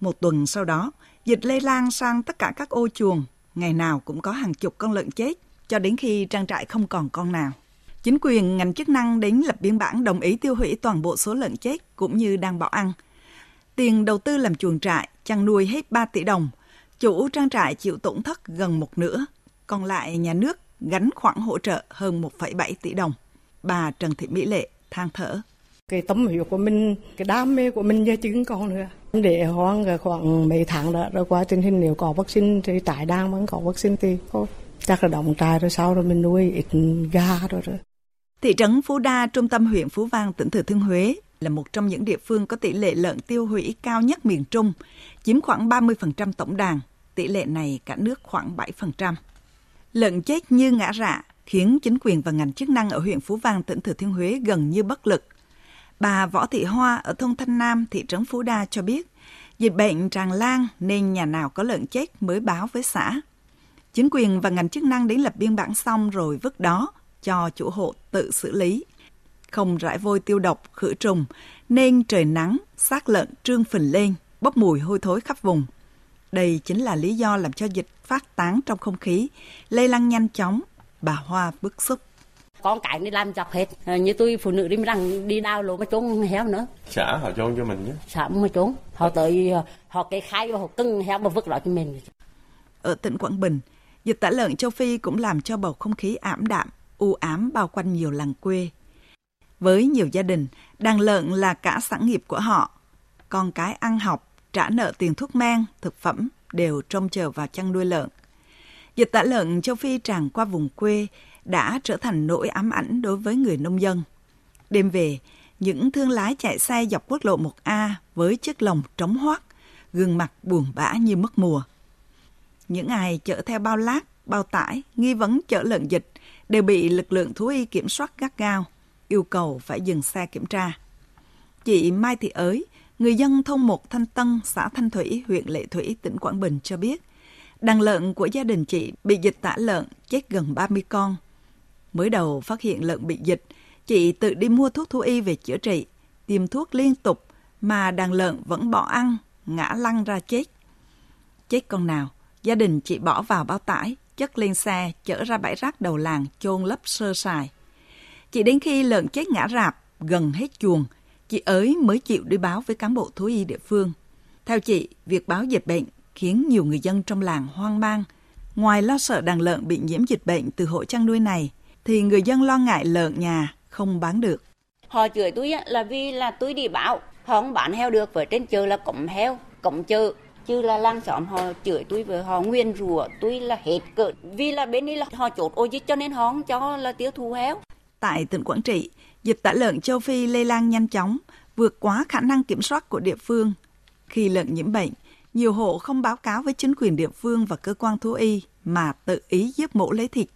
[SPEAKER 18] Một tuần sau đó, dịch lây lan sang tất cả các ô chuồng, ngày nào cũng có hàng chục con lợn chết, cho đến khi trang trại không còn con nào. Chính quyền ngành chức năng đến lập biên bản đồng ý tiêu hủy toàn bộ số lợn chết cũng như đang bỏ ăn. Tiền đầu tư làm chuồng trại, chăn nuôi hết 3 tỷ đồng. Chủ trang trại chịu tổn thất gần một nửa. Còn lại nhà nước gánh khoản hỗ trợ hơn 1,7 tỷ đồng. Bà Trần Thị Mỹ Lệ than thở.
[SPEAKER 19] Cái tấm huyết của mình, cái đam mê của mình với chứng con còn nữa. Để hoang khoảng mấy tháng đã rồi qua tình hình nếu có vaccine thì trại đang vẫn có vaccine thì thôi chắc là động trại rồi sau rồi mình nuôi ít gà rồi rồi.
[SPEAKER 18] Thị trấn Phú Đa, trung tâm huyện Phú Vang, tỉnh Thừa Thiên Huế là một trong những địa phương có tỷ lệ lợn tiêu hủy cao nhất miền Trung, chiếm khoảng 30% tổng đàn. Tỷ lệ này cả nước khoảng 7%. Lợn chết như ngã rạ khiến chính quyền và ngành chức năng ở huyện Phú Vang, tỉnh Thừa Thiên Huế gần như bất lực. Bà Võ Thị Hoa ở thôn Thanh Nam, thị trấn Phú Đa cho biết, dịch bệnh tràn lan nên nhà nào có lợn chết mới báo với xã. Chính quyền và ngành chức năng đến lập biên bản xong rồi vứt đó cho chủ hộ tự xử lý. Không rải vôi tiêu độc, khử trùng, nên trời nắng, xác lợn trương phình lên, bốc mùi hôi thối khắp vùng. Đây chính là lý do làm cho dịch phát tán trong không khí, lây lan nhanh chóng. Bà Hoa bức xúc.
[SPEAKER 20] Con cái đi làm dọc hết, ờ, như tôi phụ nữ đi rằng đi đào lỗ mà trốn heo nữa.
[SPEAKER 21] Xã họ trốn cho mình nhé.
[SPEAKER 20] Xã mà trốn, họ tới ờ, họ cái khai họ cưng heo mà vứt lại cho mình.
[SPEAKER 18] Ở tỉnh Quảng Bình, dịch tả lợn châu Phi cũng làm cho bầu không khí ảm đạm, u ám bao quanh nhiều làng quê. Với nhiều gia đình, đàn lợn là cả sản nghiệp của họ. Con cái ăn học, trả nợ tiền thuốc men, thực phẩm đều trông chờ vào chăn nuôi lợn. Dịch tả lợn châu Phi tràn qua vùng quê đã trở thành nỗi ám ảnh đối với người nông dân. Đêm về, những thương lái chạy xe dọc quốc lộ 1A với chiếc lồng trống hoác, gương mặt buồn bã như mất mùa. Những ai chở theo bao lát, bao tải, nghi vấn chở lợn dịch đều bị lực lượng thú y kiểm soát gắt gao, yêu cầu phải dừng xe kiểm tra. Chị Mai Thị Ới, người dân thôn một Thanh Tân, xã Thanh Thủy, huyện Lệ Thủy, tỉnh Quảng Bình cho biết, đàn lợn của gia đình chị bị dịch tả lợn chết gần 30 con. Mới đầu phát hiện lợn bị dịch, chị tự đi mua thuốc thú y về chữa trị, tiêm thuốc liên tục mà đàn lợn vẫn bỏ ăn, ngã lăn ra chết. Chết con nào, gia đình chị bỏ vào bao tải, chất lên xe, chở ra bãi rác đầu làng, chôn lấp sơ sài. Chỉ đến khi lợn chết ngã rạp, gần hết chuồng, chị ấy mới chịu đi báo với cán bộ thú y địa phương. Theo chị, việc báo dịch bệnh khiến nhiều người dân trong làng hoang mang. Ngoài lo sợ đàn lợn bị nhiễm dịch bệnh từ hộ chăn nuôi này, thì người dân lo ngại lợn nhà không bán được.
[SPEAKER 20] Họ chửi tôi là vì là tôi đi báo, họ không bán heo được, với trên chợ là cổng heo, cổng chợ, chứ là làng xóm họ chửi tôi với họ nguyên rủa tôi là hết cỡ. Vì là bên đây là họ chốt ô dịch cho nên họ không cho là tiêu thụ héo
[SPEAKER 18] tại tỉnh Quảng Trị, dịch tả lợn châu Phi lây lan nhanh chóng, vượt quá khả năng kiểm soát của địa phương. Khi lợn nhiễm bệnh, nhiều hộ không báo cáo với chính quyền địa phương và cơ quan thú y mà tự ý giết mổ lấy thịt.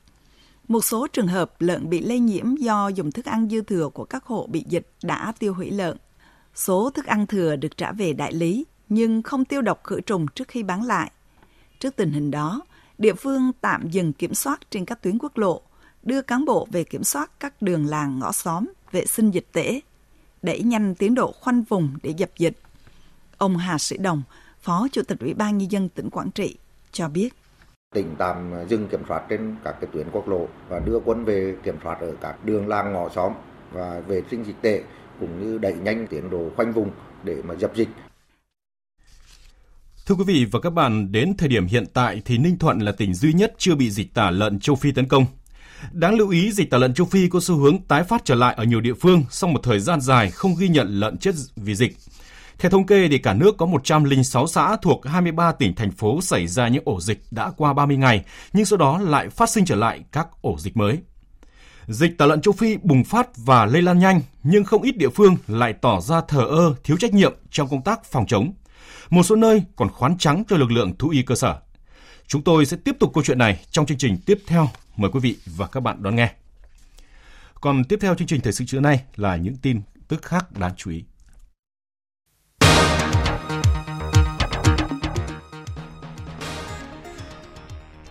[SPEAKER 18] Một số trường hợp lợn bị lây nhiễm do dùng thức ăn dư thừa của các hộ bị dịch đã tiêu hủy lợn. Số thức ăn thừa được trả về đại lý nhưng không tiêu độc khử trùng trước khi bán lại. Trước tình hình đó, địa phương tạm dừng kiểm soát trên các tuyến quốc lộ, đưa cán bộ về kiểm soát các đường làng ngõ xóm, vệ sinh dịch tễ, đẩy nhanh tiến độ khoanh vùng để dập dịch. Ông Hà Sĩ Đồng, Phó Chủ tịch Ủy ban Nhân dân tỉnh Quảng Trị, cho biết.
[SPEAKER 22] Tỉnh tạm dừng kiểm soát trên các cái tuyến quốc lộ và đưa quân về kiểm soát ở các đường làng ngõ xóm và vệ sinh dịch tễ cũng như đẩy nhanh tiến độ khoanh vùng để mà dập dịch.
[SPEAKER 1] Thưa quý vị và các bạn, đến thời điểm hiện tại thì Ninh Thuận là tỉnh duy nhất chưa bị dịch tả lợn châu Phi tấn công. Đáng lưu ý, dịch tả lợn châu Phi có xu hướng tái phát trở lại ở nhiều địa phương sau một thời gian dài không ghi nhận lợn chết vì dịch. Theo thống kê thì cả nước có 106 xã thuộc 23 tỉnh thành phố xảy ra những ổ dịch đã qua 30 ngày, nhưng sau đó lại phát sinh trở lại các ổ dịch mới. Dịch tả lợn châu Phi bùng phát và lây lan nhanh, nhưng không ít địa phương lại tỏ ra thờ ơ, thiếu trách nhiệm trong công tác phòng chống. Một số nơi còn khoán trắng cho lực lượng thú y cơ sở. Chúng tôi sẽ tiếp tục câu chuyện này trong chương trình tiếp theo. Mời quý vị và các bạn đón nghe. Còn tiếp theo chương trình thời sự trưa nay là những tin tức khác đáng chú ý.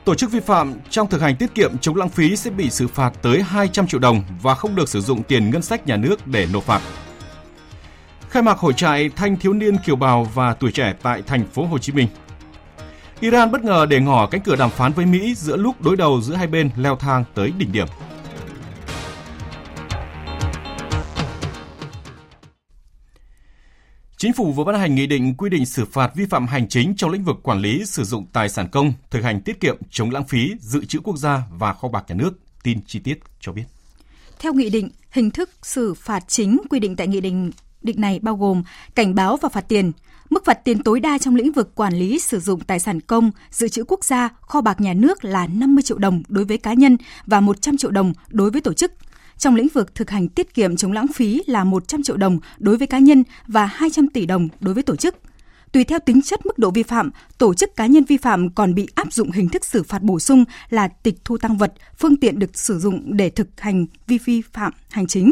[SPEAKER 1] Tổ chức vi phạm trong thực hành tiết kiệm chống lãng phí sẽ bị xử phạt tới 200 triệu đồng và không được sử dụng tiền ngân sách nhà nước để nộp phạt. Khai mạc hội trại thanh thiếu niên kiều bào và tuổi trẻ tại thành phố Hồ Chí Minh. Iran bất ngờ để ngỏ cánh cửa đàm phán với Mỹ giữa lúc đối đầu giữa hai bên leo thang tới đỉnh điểm. Chính phủ vừa ban hành nghị định quy định xử phạt vi phạm hành chính trong lĩnh vực quản lý sử dụng tài sản công, thực hành tiết kiệm, chống lãng phí, dự trữ quốc gia và kho bạc nhà nước. Tin chi tiết cho biết.
[SPEAKER 5] Theo nghị định, hình thức xử phạt chính quy định tại nghị định định này bao gồm cảnh báo và phạt tiền. Mức phạt tiền tối đa trong lĩnh vực quản lý sử dụng tài sản công, dự trữ quốc gia, kho bạc nhà nước là 50 triệu đồng đối với cá nhân và 100 triệu đồng đối với tổ chức. Trong lĩnh vực thực hành tiết kiệm chống lãng phí là 100 triệu đồng đối với cá nhân và 200 tỷ đồng đối với tổ chức. Tùy theo tính chất mức độ vi phạm, tổ chức cá nhân vi phạm còn bị áp dụng hình thức xử phạt bổ sung là tịch thu tăng vật, phương tiện được sử dụng để thực hành vi vi phạm hành chính.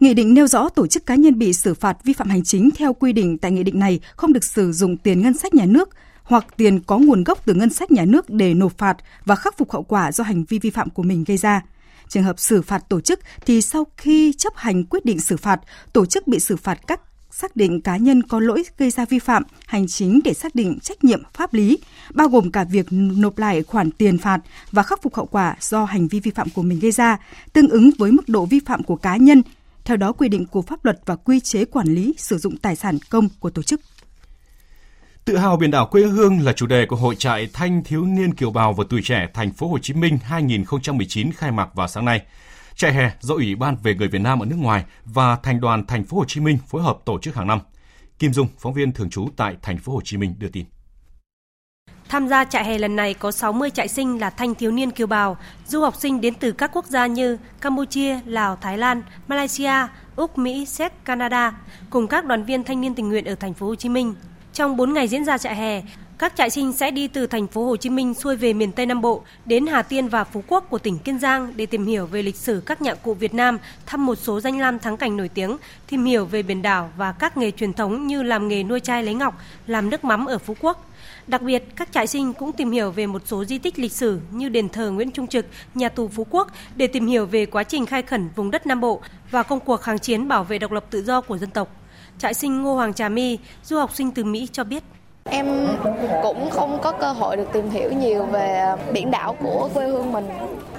[SPEAKER 5] Nghị định nêu rõ tổ chức cá nhân bị xử phạt vi phạm hành chính theo quy định tại nghị định này không được sử dụng tiền ngân sách nhà nước hoặc tiền có nguồn gốc từ ngân sách nhà nước để nộp phạt và khắc phục hậu quả do hành vi vi phạm của mình gây ra. Trường hợp xử phạt tổ chức thì sau khi chấp hành quyết định xử phạt, tổ chức bị xử phạt các xác định cá nhân có lỗi gây ra vi phạm hành chính để xác định trách nhiệm pháp lý, bao gồm cả việc nộp lại khoản tiền phạt và khắc phục hậu quả do hành vi vi phạm của mình gây ra, tương ứng với mức độ vi phạm của cá nhân, theo đó quy định của pháp luật và quy chế quản lý sử dụng tài sản công của tổ chức.
[SPEAKER 1] Tự hào biển đảo quê hương là chủ đề của hội trại Thanh thiếu niên kiều bào và tuổi trẻ thành phố Hồ Chí Minh 2019 khai mạc vào sáng nay. Trại hè do Ủy ban về người Việt Nam ở nước ngoài và Thành đoàn Thành phố Hồ Chí Minh phối hợp tổ chức hàng năm. Kim Dung, phóng viên thường trú tại Thành phố Hồ Chí Minh đưa tin.
[SPEAKER 23] Tham gia trại hè lần này có 60 trại sinh là thanh thiếu niên kiều bào, du học sinh đến từ các quốc gia như Campuchia, Lào, Thái Lan, Malaysia, Úc, Mỹ, Séc, Canada, cùng các đoàn viên thanh niên tình nguyện ở thành phố Hồ Chí Minh. Trong 4 ngày diễn ra trại hè, các trại sinh sẽ đi từ thành phố Hồ Chí Minh xuôi về miền Tây Nam Bộ đến Hà Tiên và Phú Quốc của tỉnh Kiên Giang để tìm hiểu về lịch sử các nhạc cụ Việt Nam, thăm một số danh lam thắng cảnh nổi tiếng, tìm hiểu về biển đảo và các nghề truyền thống như làm nghề nuôi chai lấy ngọc, làm nước mắm ở Phú Quốc. Đặc biệt, các trại sinh cũng tìm hiểu về một số di tích lịch sử như đền thờ Nguyễn Trung Trực, nhà tù Phú Quốc để tìm hiểu về quá trình khai khẩn vùng đất Nam Bộ và công cuộc kháng chiến bảo vệ độc lập tự do của dân tộc. Trại sinh Ngô Hoàng Trà My, du học sinh từ Mỹ cho biết.
[SPEAKER 24] Em cũng không có cơ hội được tìm hiểu nhiều về biển đảo của quê hương mình.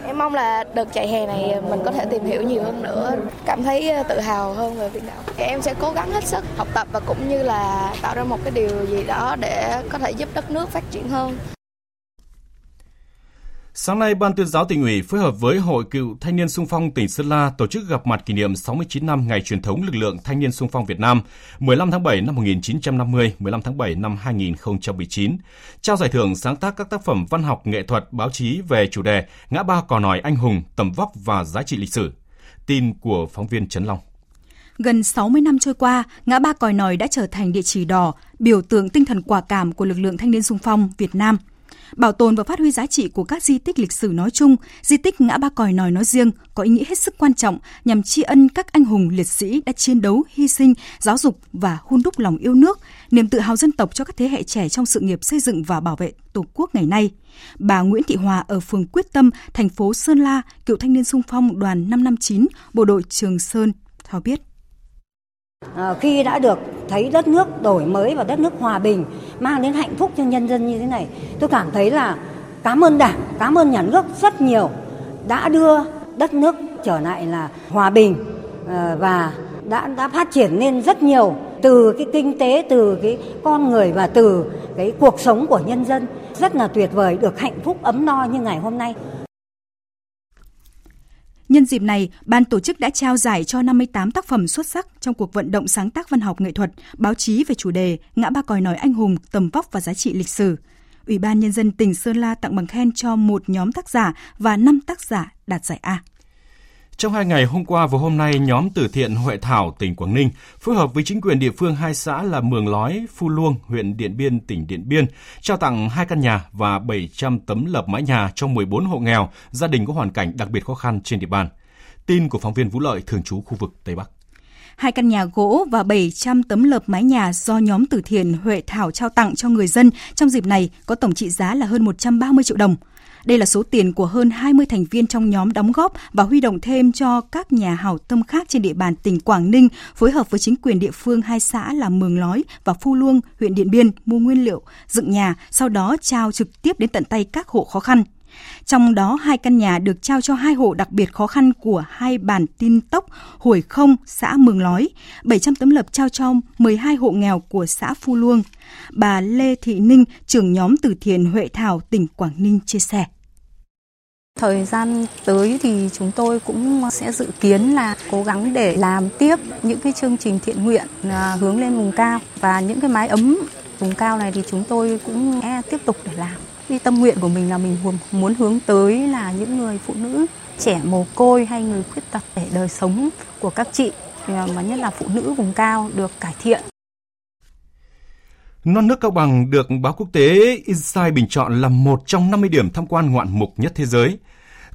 [SPEAKER 24] Em mong là đợt chạy hè này mình có thể tìm hiểu nhiều hơn nữa, cảm thấy ờ, tự hào hơn về biển đảo. Em sẽ cố gắng hết sức học tập và cũng như là tạo ra một cái điều gì đó để có thể giúp đất nước phát triển hơn.
[SPEAKER 1] Sáng nay, Ban tuyên giáo tỉnh ủy phối hợp với Hội Cựu Thanh niên Sung phong tỉnh Sơn La tổ chức gặp mặt kỷ niệm 69 năm ngày truyền thống lực lượng Thanh niên Sung phong Việt Nam 15 tháng 7 năm 1950, 15 tháng 7 năm 2019, trao giải thưởng sáng tác các tác phẩm văn học nghệ thuật báo chí về chủ đề Ngã ba cò nòi anh hùng, tầm vóc và giá trị lịch sử. Tin của phóng viên Trấn Long.
[SPEAKER 5] Gần 60 năm trôi qua, ngã ba còi nòi đã trở thành địa chỉ đỏ, biểu tượng tinh thần quả cảm của lực lượng thanh niên sung phong Việt Nam – Bảo tồn và phát huy giá trị của các di tích lịch sử nói chung, di tích Ngã Ba Còi Nòi nói riêng có ý nghĩa hết sức quan trọng nhằm tri ân các anh hùng liệt sĩ đã chiến đấu, hy sinh, giáo dục và hun đúc lòng yêu nước, niềm tự hào dân tộc cho các thế hệ trẻ trong sự nghiệp xây dựng và bảo vệ Tổ quốc ngày nay. Bà Nguyễn Thị Hòa ở phường Quyết Tâm, thành phố Sơn La, cựu thanh niên sung phong đoàn 559, bộ đội Trường Sơn cho biết.
[SPEAKER 25] À, khi đã được thấy đất nước đổi mới và đất nước hòa bình mang đến hạnh phúc cho nhân dân như thế này, tôi cảm thấy là cảm ơn Đảng, cảm ơn nhà nước rất nhiều đã đưa đất nước trở lại là hòa bình ờ, và đã đã phát triển lên rất nhiều từ cái kinh tế, từ cái con người và từ cái cuộc sống của nhân dân rất là tuyệt vời, được hạnh phúc ấm no như ngày hôm nay.
[SPEAKER 5] Nhân dịp này, ban tổ chức đã trao giải cho 58 tác phẩm xuất sắc trong cuộc vận động sáng tác văn học nghệ thuật, báo chí về chủ đề Ngã ba còi nói anh hùng, tầm vóc và giá trị lịch sử. Ủy ban Nhân dân tỉnh Sơn La tặng bằng khen cho một nhóm tác giả và 5 tác giả đạt giải A.
[SPEAKER 1] Trong hai ngày hôm qua và hôm nay, nhóm từ thiện Huệ Thảo, tỉnh Quảng Ninh phối hợp với chính quyền địa phương hai xã là Mường Lói, Phu Luông, huyện Điện Biên, tỉnh Điện Biên, trao tặng hai căn nhà và 700 tấm lợp mái nhà cho 14 hộ nghèo, gia đình có hoàn cảnh đặc biệt khó khăn trên địa bàn. Tin của phóng viên Vũ Lợi, thường trú khu vực Tây Bắc
[SPEAKER 5] hai căn nhà gỗ và 700 tấm lợp mái nhà do nhóm từ thiện Huệ Thảo trao tặng cho người dân trong dịp này có tổng trị giá là hơn 130 triệu đồng. Đây là số tiền của hơn 20 thành viên trong nhóm đóng góp và huy động thêm cho các nhà hảo tâm khác trên địa bàn tỉnh Quảng Ninh phối hợp với chính quyền địa phương hai xã là Mường Lói và Phu Luông, huyện Điện Biên mua nguyên liệu, dựng nhà, sau đó trao trực tiếp đến tận tay các hộ khó khăn. Trong đó, hai căn nhà được trao cho hai hộ đặc biệt khó khăn của hai bản tin tốc Hồi Không, xã Mường Lói, 700 tấm lập trao cho 12 hộ nghèo của xã Phu Luông. Bà Lê Thị Ninh, trưởng nhóm từ thiện Huệ Thảo, tỉnh Quảng Ninh chia sẻ.
[SPEAKER 26] Thời gian tới thì chúng tôi cũng sẽ dự kiến là cố gắng để làm tiếp những cái chương trình thiện nguyện à, hướng lên vùng cao và những cái mái ấm vùng cao này thì chúng tôi cũng sẽ tiếp tục để làm. Cái tâm nguyện của mình là mình muốn hướng tới là những người phụ nữ trẻ mồ côi hay người khuyết tật để đời sống của các chị à, mà nhất là phụ nữ vùng cao được cải thiện.
[SPEAKER 1] Non nước Cao Bằng được báo quốc tế Insight bình chọn là một trong 50 điểm tham quan ngoạn mục nhất thế giới.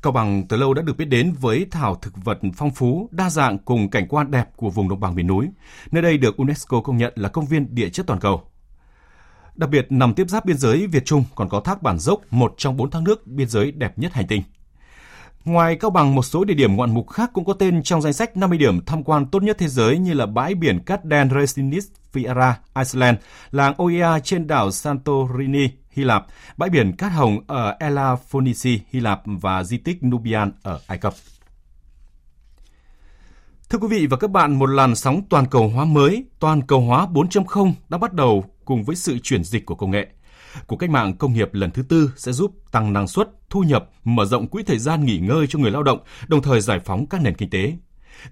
[SPEAKER 1] Cao Bằng từ lâu đã được biết đến với thảo thực vật phong phú, đa dạng cùng cảnh quan đẹp của vùng đồng bằng miền núi. Nơi đây được UNESCO công nhận là công viên địa chất toàn cầu. Đặc biệt nằm tiếp giáp biên giới Việt Trung còn có thác Bản Dốc, một trong bốn thác nước biên giới đẹp nhất hành tinh. Ngoài Cao Bằng, một số địa điểm ngoạn mục khác cũng có tên trong danh sách 50 điểm tham quan tốt nhất thế giới như là bãi biển cát đen Resinis Fiera, Iceland, làng Oia trên đảo Santorini, Hy Lạp, bãi biển cát hồng ở Elafonisi, Hy Lạp và di tích Nubian ở Ai Cập. Thưa quý vị và các bạn, một làn sóng toàn cầu hóa mới, toàn cầu hóa 4.0 đã bắt đầu cùng với sự chuyển dịch của công nghệ. Cuộc cách mạng công nghiệp lần thứ tư sẽ giúp tăng năng suất, thu nhập, mở rộng quỹ thời gian nghỉ ngơi cho người lao động, đồng thời giải phóng các nền kinh tế.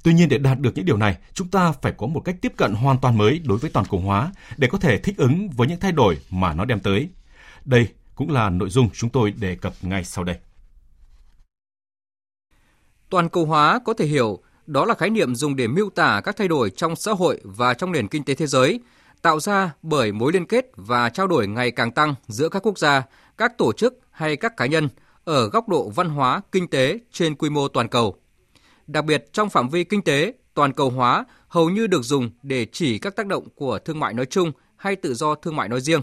[SPEAKER 1] Tuy nhiên để đạt được những điều này, chúng ta phải có một cách tiếp cận hoàn toàn mới đối với toàn cầu hóa để có thể thích ứng với những thay đổi mà nó đem tới. Đây cũng là nội dung chúng tôi đề cập ngay sau đây.
[SPEAKER 9] Toàn cầu hóa có thể hiểu đó là khái niệm dùng để miêu tả các thay đổi trong xã hội và trong nền kinh tế thế giới, tạo ra bởi mối liên kết và trao đổi ngày càng tăng giữa các quốc gia, các tổ chức hay các cá nhân ở góc độ văn hóa, kinh tế trên quy mô toàn cầu. Đặc biệt trong phạm vi kinh tế, toàn cầu hóa hầu như được dùng để chỉ các tác động của thương mại nói chung hay tự do thương mại nói riêng.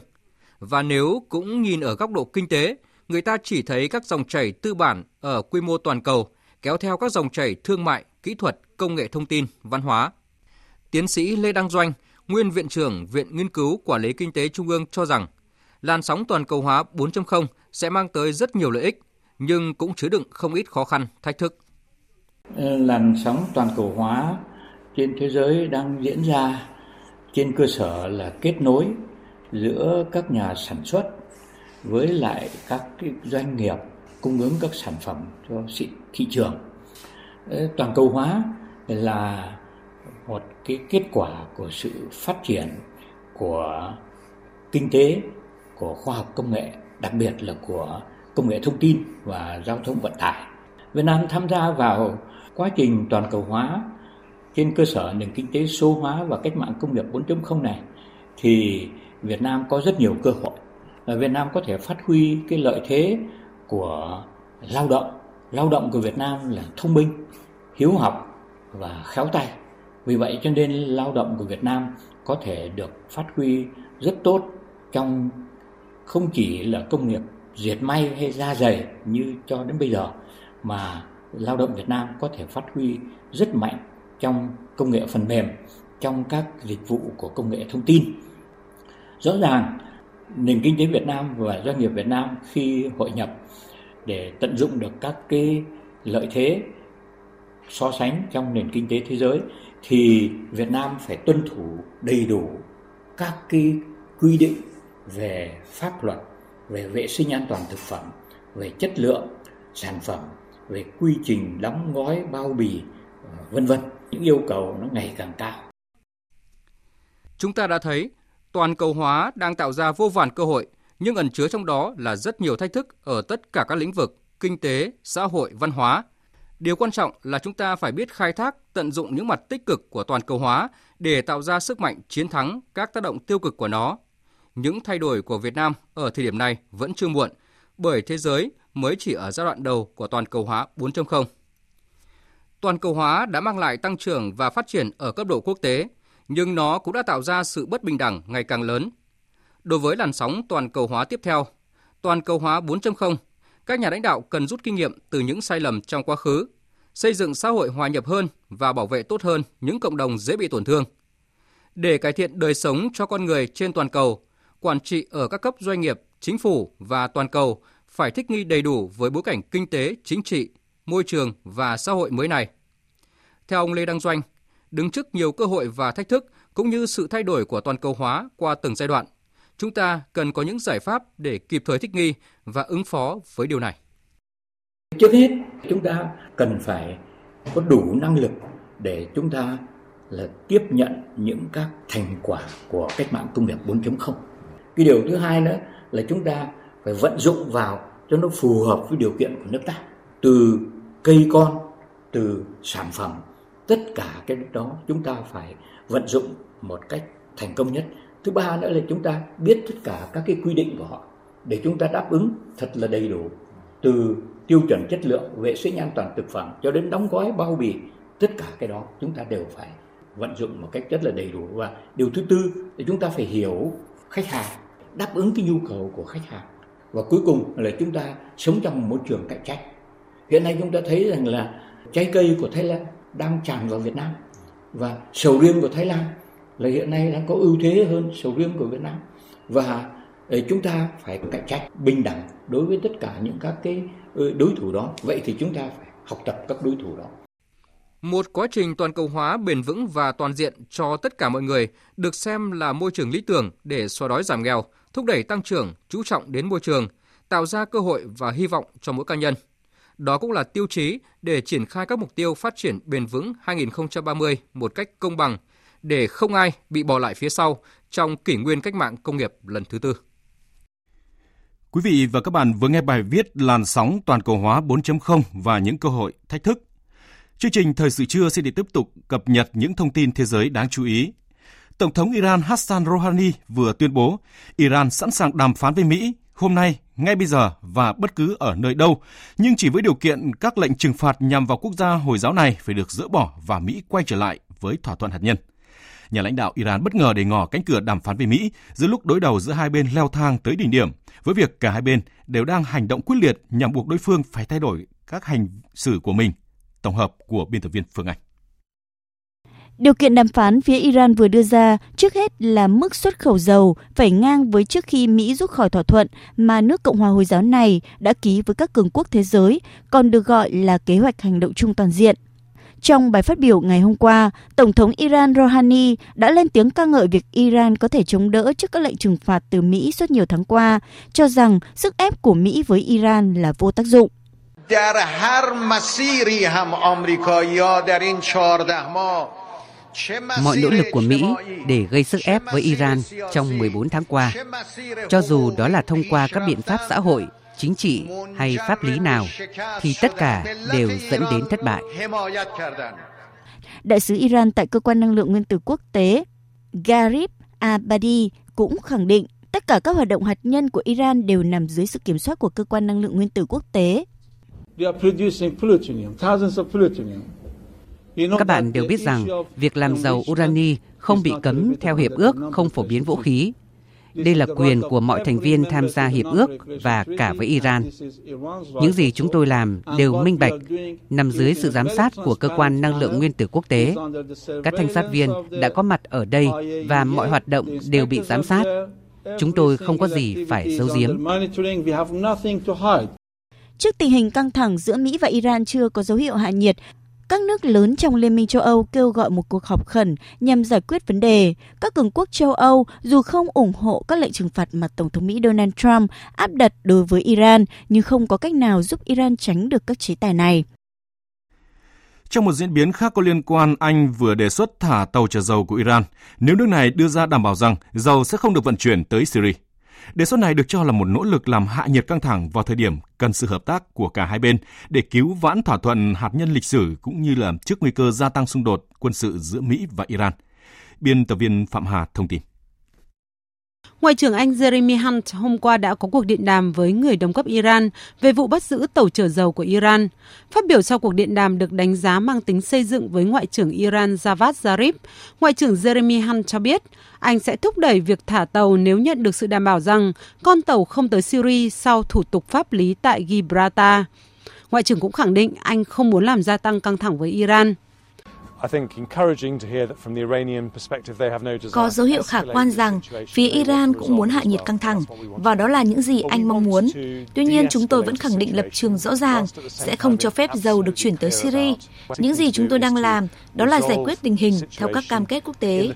[SPEAKER 9] Và nếu cũng nhìn ở góc độ kinh tế, người ta chỉ thấy các dòng chảy tư bản ở quy mô toàn cầu kéo theo các dòng chảy thương mại, kỹ thuật, công nghệ thông tin, văn hóa. Tiến sĩ Lê Đăng Doanh, nguyên viện trưởng Viện Nghiên cứu Quản lý Kinh tế Trung ương cho rằng, làn sóng toàn cầu hóa 4.0 sẽ mang tới rất nhiều lợi ích, nhưng cũng chứa đựng không ít khó khăn, thách thức.
[SPEAKER 27] Ờ, làn sóng toàn cầu hóa trên thế giới đang diễn ra trên cơ sở là kết nối giữa các nhà sản xuất với lại các cái doanh nghiệp cung ứng các sản phẩm cho thị trường. Ờ, toàn cầu hóa là một cái kết quả của sự phát triển của kinh tế, của khoa học công nghệ, đặc biệt là của công nghệ thông tin và giao thông vận tải. Việt Nam tham gia vào quá trình toàn cầu hóa trên cơ sở nền kinh tế số hóa và cách mạng công nghiệp 4.0 này thì Việt Nam có rất nhiều cơ hội. Việt Nam có thể phát huy cái lợi thế của lao động. Lao động của Việt Nam là thông minh, hiếu học và khéo tay. Vì vậy cho nên lao động của Việt Nam có thể được phát huy rất tốt trong không chỉ là công nghiệp diệt may hay da dày như cho đến bây giờ mà lao động Việt Nam có thể phát huy rất mạnh trong công nghệ phần mềm, trong các dịch vụ của công nghệ thông tin. Rõ ràng nền kinh tế Việt Nam và doanh nghiệp Việt Nam khi hội nhập để tận dụng được các cái lợi thế so sánh trong nền kinh tế thế giới thì Việt Nam phải tuân thủ đầy đủ các cái quy định về pháp luật, về vệ sinh an toàn thực phẩm, về chất lượng sản phẩm, về quy trình đóng gói bao bì ờ, vân vân. Những yêu cầu nó ngày càng cao.
[SPEAKER 9] Chúng ta đã thấy toàn cầu hóa đang tạo ra vô vàn cơ hội, nhưng ẩn chứa trong đó là rất nhiều thách thức ở tất cả các lĩnh vực kinh tế, xã hội, văn hóa. Điều quan trọng là chúng ta phải biết khai thác, tận dụng những mặt tích cực của toàn cầu hóa để tạo ra sức mạnh chiến thắng các tác động tiêu cực của nó. Những thay đổi của Việt Nam ở thời điểm này vẫn chưa muộn, bởi thế giới mới chỉ ở giai đoạn đầu của toàn cầu hóa 4.0. Toàn cầu hóa đã mang lại tăng trưởng và phát triển ở cấp độ quốc tế, nhưng nó cũng đã tạo ra sự bất bình đẳng ngày càng lớn. Đối với làn sóng toàn cầu hóa tiếp theo, toàn cầu hóa 4.0, các nhà lãnh đạo cần rút kinh nghiệm từ những sai lầm trong quá khứ, xây dựng xã hội hòa nhập hơn và bảo vệ tốt hơn những cộng đồng dễ bị tổn thương. Để cải thiện đời sống cho con người trên toàn cầu, quản trị ở các cấp doanh nghiệp, chính phủ và toàn cầu phải thích nghi đầy đủ với bối cảnh kinh tế, chính trị, môi trường và xã hội mới này. Theo ông Lê Đăng Doanh, đứng trước nhiều cơ hội và thách thức cũng như sự thay đổi của toàn cầu hóa qua từng giai đoạn, chúng ta cần có những giải pháp để kịp thời thích nghi và ứng phó với điều này.
[SPEAKER 27] Trước hết, chúng ta cần phải có đủ năng lực để chúng ta là tiếp nhận những các thành quả của cách mạng công nghiệp 4.0. Cái điều thứ hai nữa là chúng ta phải vận dụng vào cho nó phù hợp với điều kiện của nước ta. Từ cây con, từ sản phẩm, tất cả cái đó chúng ta phải vận dụng một cách thành công nhất. Thứ ba nữa là chúng ta biết tất cả các cái quy định của họ để chúng ta đáp ứng thật là đầy đủ. Từ tiêu chuẩn chất lượng, vệ sinh an toàn thực phẩm cho đến đóng gói bao bì, tất cả cái đó chúng ta đều phải vận dụng một cách rất là đầy đủ. Và điều thứ tư là chúng ta phải hiểu khách hàng đáp ứng cái nhu cầu của khách hàng. Và cuối cùng là chúng ta sống trong một môi trường cạnh tranh. Hiện nay chúng ta thấy rằng là trái cây của Thái Lan đang tràn vào Việt Nam và sầu riêng của Thái Lan là hiện nay đang có ưu thế hơn sầu riêng của Việt Nam. Và để chúng ta phải cạnh tranh bình đẳng đối với tất cả những các cái ờ, đối thủ đó vậy thì chúng ta phải học tập các đối thủ đó
[SPEAKER 9] một quá trình toàn cầu hóa bền vững và toàn diện cho tất cả mọi người được xem là môi trường lý tưởng để xóa đói giảm nghèo, thúc đẩy tăng trưởng, chú trọng đến môi trường, tạo ra cơ hội và hy vọng cho mỗi cá nhân. Đó cũng là tiêu chí để triển khai các mục tiêu phát triển bền vững 2030 một cách công bằng, để không ai bị bỏ lại phía sau trong kỷ nguyên cách mạng công nghiệp lần thứ tư.
[SPEAKER 1] Quý vị và các bạn vừa nghe bài viết Làn sóng toàn cầu hóa 4.0 và những cơ hội, thách thức Chương trình Thời sự trưa sẽ được tiếp tục cập nhật những thông tin thế giới đáng chú ý. Tổng thống Iran Hassan Rouhani vừa tuyên bố Iran sẵn sàng đàm phán với Mỹ hôm nay, ngay bây giờ và bất cứ ở nơi đâu, nhưng chỉ với điều kiện các lệnh trừng phạt nhằm vào quốc gia Hồi giáo này phải được dỡ bỏ và Mỹ quay trở lại với thỏa thuận hạt nhân. Nhà lãnh đạo Iran bất ngờ để ngỏ cánh cửa đàm phán với Mỹ giữa lúc đối đầu giữa hai bên leo thang tới đỉnh điểm, với việc cả hai bên đều đang hành động quyết liệt nhằm buộc đối phương phải thay đổi các hành xử của mình Tổng hợp của biên tập viên Phương Anh.
[SPEAKER 14] Điều kiện đàm phán phía Iran vừa đưa ra trước hết là mức xuất khẩu dầu phải ngang với trước khi Mỹ rút khỏi thỏa thuận mà nước Cộng hòa Hồi giáo này đã ký với các cường quốc thế giới, còn được gọi là kế hoạch hành động chung toàn diện. Trong bài phát biểu ngày hôm qua, Tổng thống Iran Rouhani đã lên tiếng ca ngợi việc Iran có thể chống đỡ trước các lệnh trừng phạt từ Mỹ suốt nhiều tháng qua, cho rằng sức ép của Mỹ với Iran là vô tác dụng.
[SPEAKER 28] Mọi nỗ lực của Mỹ để gây sức ép với Iran trong 14 tháng qua, cho dù đó là thông qua các biện pháp xã hội chính trị hay pháp lý nào, thì tất cả đều dẫn đến thất bại.
[SPEAKER 14] Đại sứ Iran tại Cơ quan Năng lượng Nguyên tử Quốc tế Garib Abadi cũng khẳng định tất cả các hoạt động hạt nhân của Iran đều nằm dưới sự kiểm soát của Cơ quan Năng lượng Nguyên tử Quốc tế
[SPEAKER 28] các bạn đều biết rằng việc làm giàu urani không bị cấm theo hiệp ước không phổ biến vũ khí. Đây là quyền của mọi thành viên tham gia hiệp ước và cả với Iran. Những gì chúng tôi làm đều minh bạch, nằm dưới sự giám sát của cơ quan năng lượng nguyên tử quốc tế. Các thanh sát viên đã có mặt ở đây và mọi hoạt động đều bị giám sát. Chúng tôi không có gì phải giấu giếm.
[SPEAKER 14] Trước tình hình căng thẳng giữa Mỹ và Iran chưa có dấu hiệu hạ nhiệt, các nước lớn trong Liên minh châu Âu kêu gọi một cuộc họp khẩn nhằm giải quyết vấn đề. Các cường quốc châu Âu dù không ủng hộ các lệnh trừng phạt mà Tổng thống Mỹ Donald Trump áp đặt đối với Iran, nhưng không có cách nào giúp Iran tránh được các chế tài này.
[SPEAKER 1] Trong một diễn biến khác có liên quan, Anh vừa đề xuất thả tàu chở dầu của Iran nếu nước này đưa ra đảm bảo rằng dầu sẽ không được vận chuyển tới Syria. Đề xuất này được cho là một nỗ lực làm hạ nhiệt căng thẳng vào thời điểm cần sự hợp tác của cả hai bên để cứu vãn thỏa thuận hạt nhân lịch sử cũng như là trước nguy cơ gia tăng xung đột quân sự giữa Mỹ và Iran. Biên tập viên Phạm Hà thông tin.
[SPEAKER 13] Ngoại trưởng Anh Jeremy Hunt hôm qua đã có cuộc điện đàm với người đồng cấp Iran về vụ bắt giữ tàu chở dầu của Iran. Phát biểu sau cuộc điện đàm được đánh giá mang tính xây dựng với Ngoại trưởng Iran Javad Zarif, Ngoại trưởng Jeremy Hunt cho biết anh sẽ thúc đẩy việc thả tàu nếu nhận được sự đảm bảo rằng con tàu không tới Syria sau thủ tục pháp lý tại Gibraltar. Ngoại trưởng cũng khẳng định anh không muốn làm gia tăng căng thẳng với Iran.
[SPEAKER 14] Có dấu hiệu khả quan rằng phía Iran cũng muốn hạ nhiệt căng thẳng, và đó là những gì anh mong muốn. Tuy nhiên, chúng tôi vẫn khẳng định lập trường rõ ràng, sẽ không cho phép dầu được chuyển tới Syria. Những gì chúng tôi đang làm đó là giải quyết tình hình theo các cam kết quốc tế.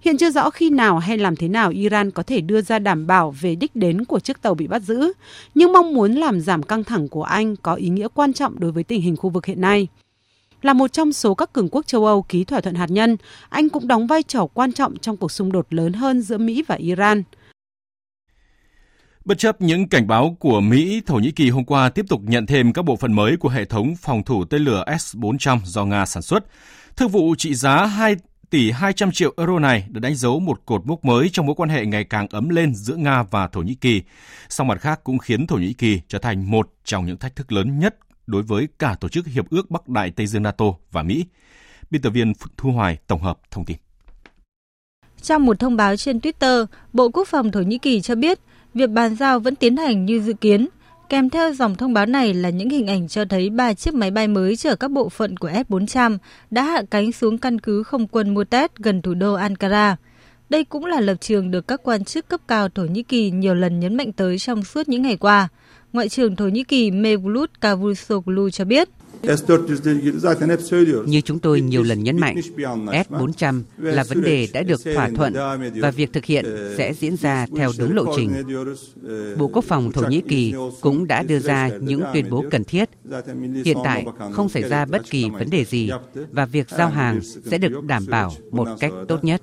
[SPEAKER 13] Hiện chưa rõ khi nào hay làm thế nào Iran có thể đưa ra đảm bảo về đích đến của chiếc tàu bị bắt giữ, nhưng mong muốn làm giảm căng thẳng của Anh có ý nghĩa quan trọng đối với tình hình khu vực hiện nay. Là một trong số các cường quốc châu Âu ký thỏa thuận hạt nhân, Anh cũng đóng vai trò quan trọng trong cuộc xung đột lớn hơn giữa Mỹ và Iran.
[SPEAKER 1] Bất chấp những cảnh báo của Mỹ, Thổ Nhĩ Kỳ hôm qua tiếp tục nhận thêm các bộ phận mới của hệ thống phòng thủ tên lửa S-400 do Nga sản xuất. Thương vụ trị giá 2 tỷ 200 triệu euro này đã đánh dấu một cột mốc mới trong mối quan hệ ngày càng ấm lên giữa Nga và Thổ Nhĩ Kỳ. Song mặt khác cũng khiến Thổ Nhĩ Kỳ trở thành một trong những thách thức lớn nhất đối với cả Tổ chức Hiệp ước Bắc Đại Tây Dương NATO và Mỹ. Biên tập viên Thu Hoài tổng hợp thông tin.
[SPEAKER 29] Trong một thông báo trên Twitter, Bộ Quốc phòng Thổ Nhĩ Kỳ cho biết việc bàn giao vẫn tiến hành như dự kiến. Kèm theo dòng thông báo này là những hình ảnh cho thấy ba chiếc máy bay mới chở các bộ phận của S-400 đã hạ cánh xuống căn cứ không quân Mutet gần thủ đô Ankara. Đây cũng là lập trường được các quan chức cấp cao Thổ Nhĩ Kỳ nhiều lần nhấn mạnh tới trong suốt những ngày qua. Ngoại trưởng Thổ Nhĩ Kỳ Mevlut Cavusoglu cho biết.
[SPEAKER 28] Như chúng tôi nhiều lần nhấn mạnh, S-400 là vấn đề đã được thỏa thuận và việc thực hiện sẽ diễn ra theo đúng lộ trình. Bộ Quốc phòng Thổ Nhĩ Kỳ cũng đã đưa ra những tuyên bố cần thiết. Hiện tại không xảy ra bất kỳ vấn đề gì và việc giao hàng sẽ được đảm bảo một cách tốt nhất.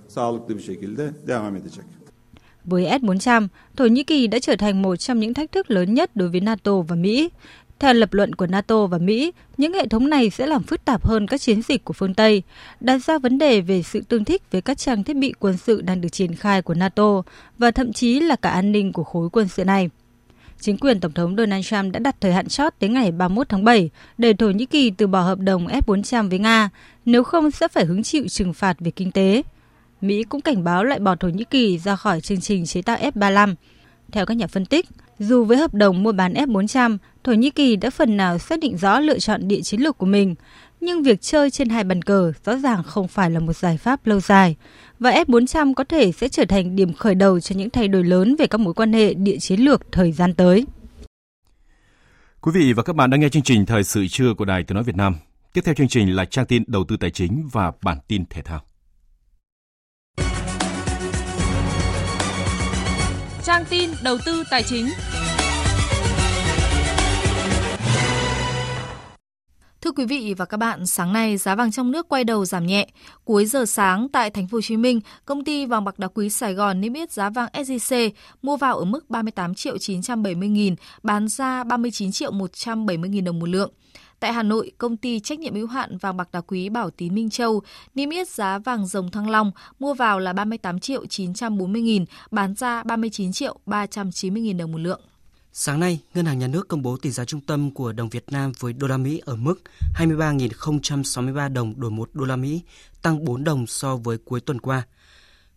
[SPEAKER 29] Với S-400, Thổ Nhĩ Kỳ đã trở thành một trong những thách thức lớn nhất đối với NATO và Mỹ. Theo lập luận của NATO và Mỹ, những hệ thống này sẽ làm phức tạp hơn các chiến dịch của phương Tây, đặt ra vấn đề về sự tương thích với các trang thiết bị quân sự đang được triển khai của NATO và thậm chí là cả an ninh của khối quân sự này. Chính quyền Tổng thống Donald Trump đã đặt thời hạn chót đến ngày 31 tháng 7 để Thổ Nhĩ Kỳ từ bỏ hợp đồng F-400 với Nga, nếu không sẽ phải hứng chịu trừng phạt về kinh tế. Mỹ cũng cảnh báo loại bỏ Thổ Nhĩ Kỳ ra khỏi chương trình chế tạo F-35. Theo các nhà phân tích, dù với hợp đồng mua bán F-400, Thổ Nhĩ Kỳ đã phần nào xác định rõ lựa chọn địa chiến lược của mình, nhưng việc chơi trên hai bàn cờ rõ ràng không phải là một giải pháp lâu dài, và F-400 có thể sẽ trở thành điểm khởi đầu cho những thay đổi lớn về các mối quan hệ địa chiến lược thời gian tới.
[SPEAKER 1] Quý vị và các bạn đang nghe chương trình Thời sự trưa của Đài Tiếng Nói Việt Nam. Tiếp theo chương trình là trang tin đầu tư tài chính và bản tin thể thao.
[SPEAKER 17] Trang tin đầu tư tài chính.
[SPEAKER 30] Thưa quý vị và các bạn, sáng nay giá vàng trong nước quay đầu giảm nhẹ. Cuối giờ sáng tại thành phố Hồ Chí Minh, công ty vàng bạc đá quý Sài Gòn niêm yết giá vàng SJC mua vào ở mức 38 triệu 970 nghìn, bán ra 39 triệu 170 nghìn đồng một lượng. Tại Hà Nội, công ty trách nhiệm hữu hạn vàng bạc đá quý Bảo Tín Minh Châu niêm yết giá vàng rồng Thăng Long mua vào là 38 triệu 940 nghìn, bán ra 39 triệu 390 nghìn đồng một lượng.
[SPEAKER 31] Sáng nay, Ngân hàng Nhà nước công bố tỷ giá trung tâm của đồng Việt Nam với đô la Mỹ ở mức 23.063 đồng đổi 1 đô la Mỹ, tăng 4 đồng so với cuối tuần qua.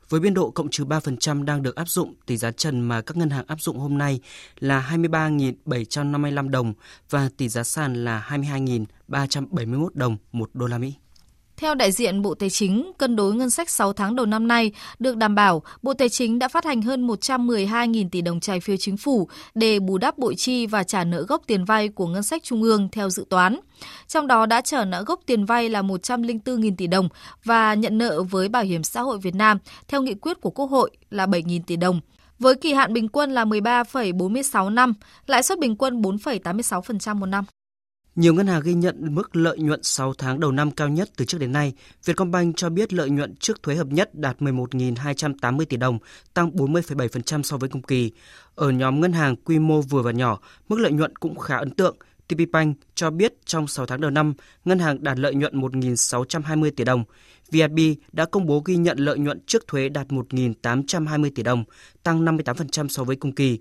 [SPEAKER 31] Với biên độ cộng trừ 3% đang được áp dụng, tỷ giá trần mà các ngân hàng áp dụng hôm nay là 23.755 đồng và tỷ giá sàn là 22.371 đồng một đô la Mỹ.
[SPEAKER 30] Theo đại diện Bộ Tài chính, cân đối ngân sách 6 tháng đầu năm nay được đảm bảo, Bộ Tài chính đã phát hành hơn 112.000 tỷ đồng trái phiếu chính phủ để bù đắp bội chi và trả nợ gốc tiền vay của ngân sách trung ương theo dự toán. Trong đó đã trả nợ gốc tiền vay là 104.000 tỷ đồng và nhận nợ với Bảo hiểm xã hội Việt Nam theo nghị quyết của Quốc hội là 7.000 tỷ đồng. Với kỳ hạn bình quân là 13,46 năm, lãi suất bình quân 4,86% một năm.
[SPEAKER 31] Nhiều ngân hàng ghi nhận mức lợi nhuận 6 tháng đầu năm cao nhất từ trước đến nay. Vietcombank cho biết lợi nhuận trước thuế hợp nhất đạt 11.280 tỷ đồng, tăng 40,7% so với cùng kỳ. Ở nhóm ngân hàng quy mô vừa và nhỏ, mức lợi nhuận cũng khá ấn tượng. TPBank cho biết trong 6 tháng đầu năm, ngân hàng đạt lợi nhuận 1.620 tỷ đồng. VIB đã công bố ghi nhận lợi nhuận trước thuế đạt 1.820 tỷ đồng, tăng 58% so với cùng kỳ.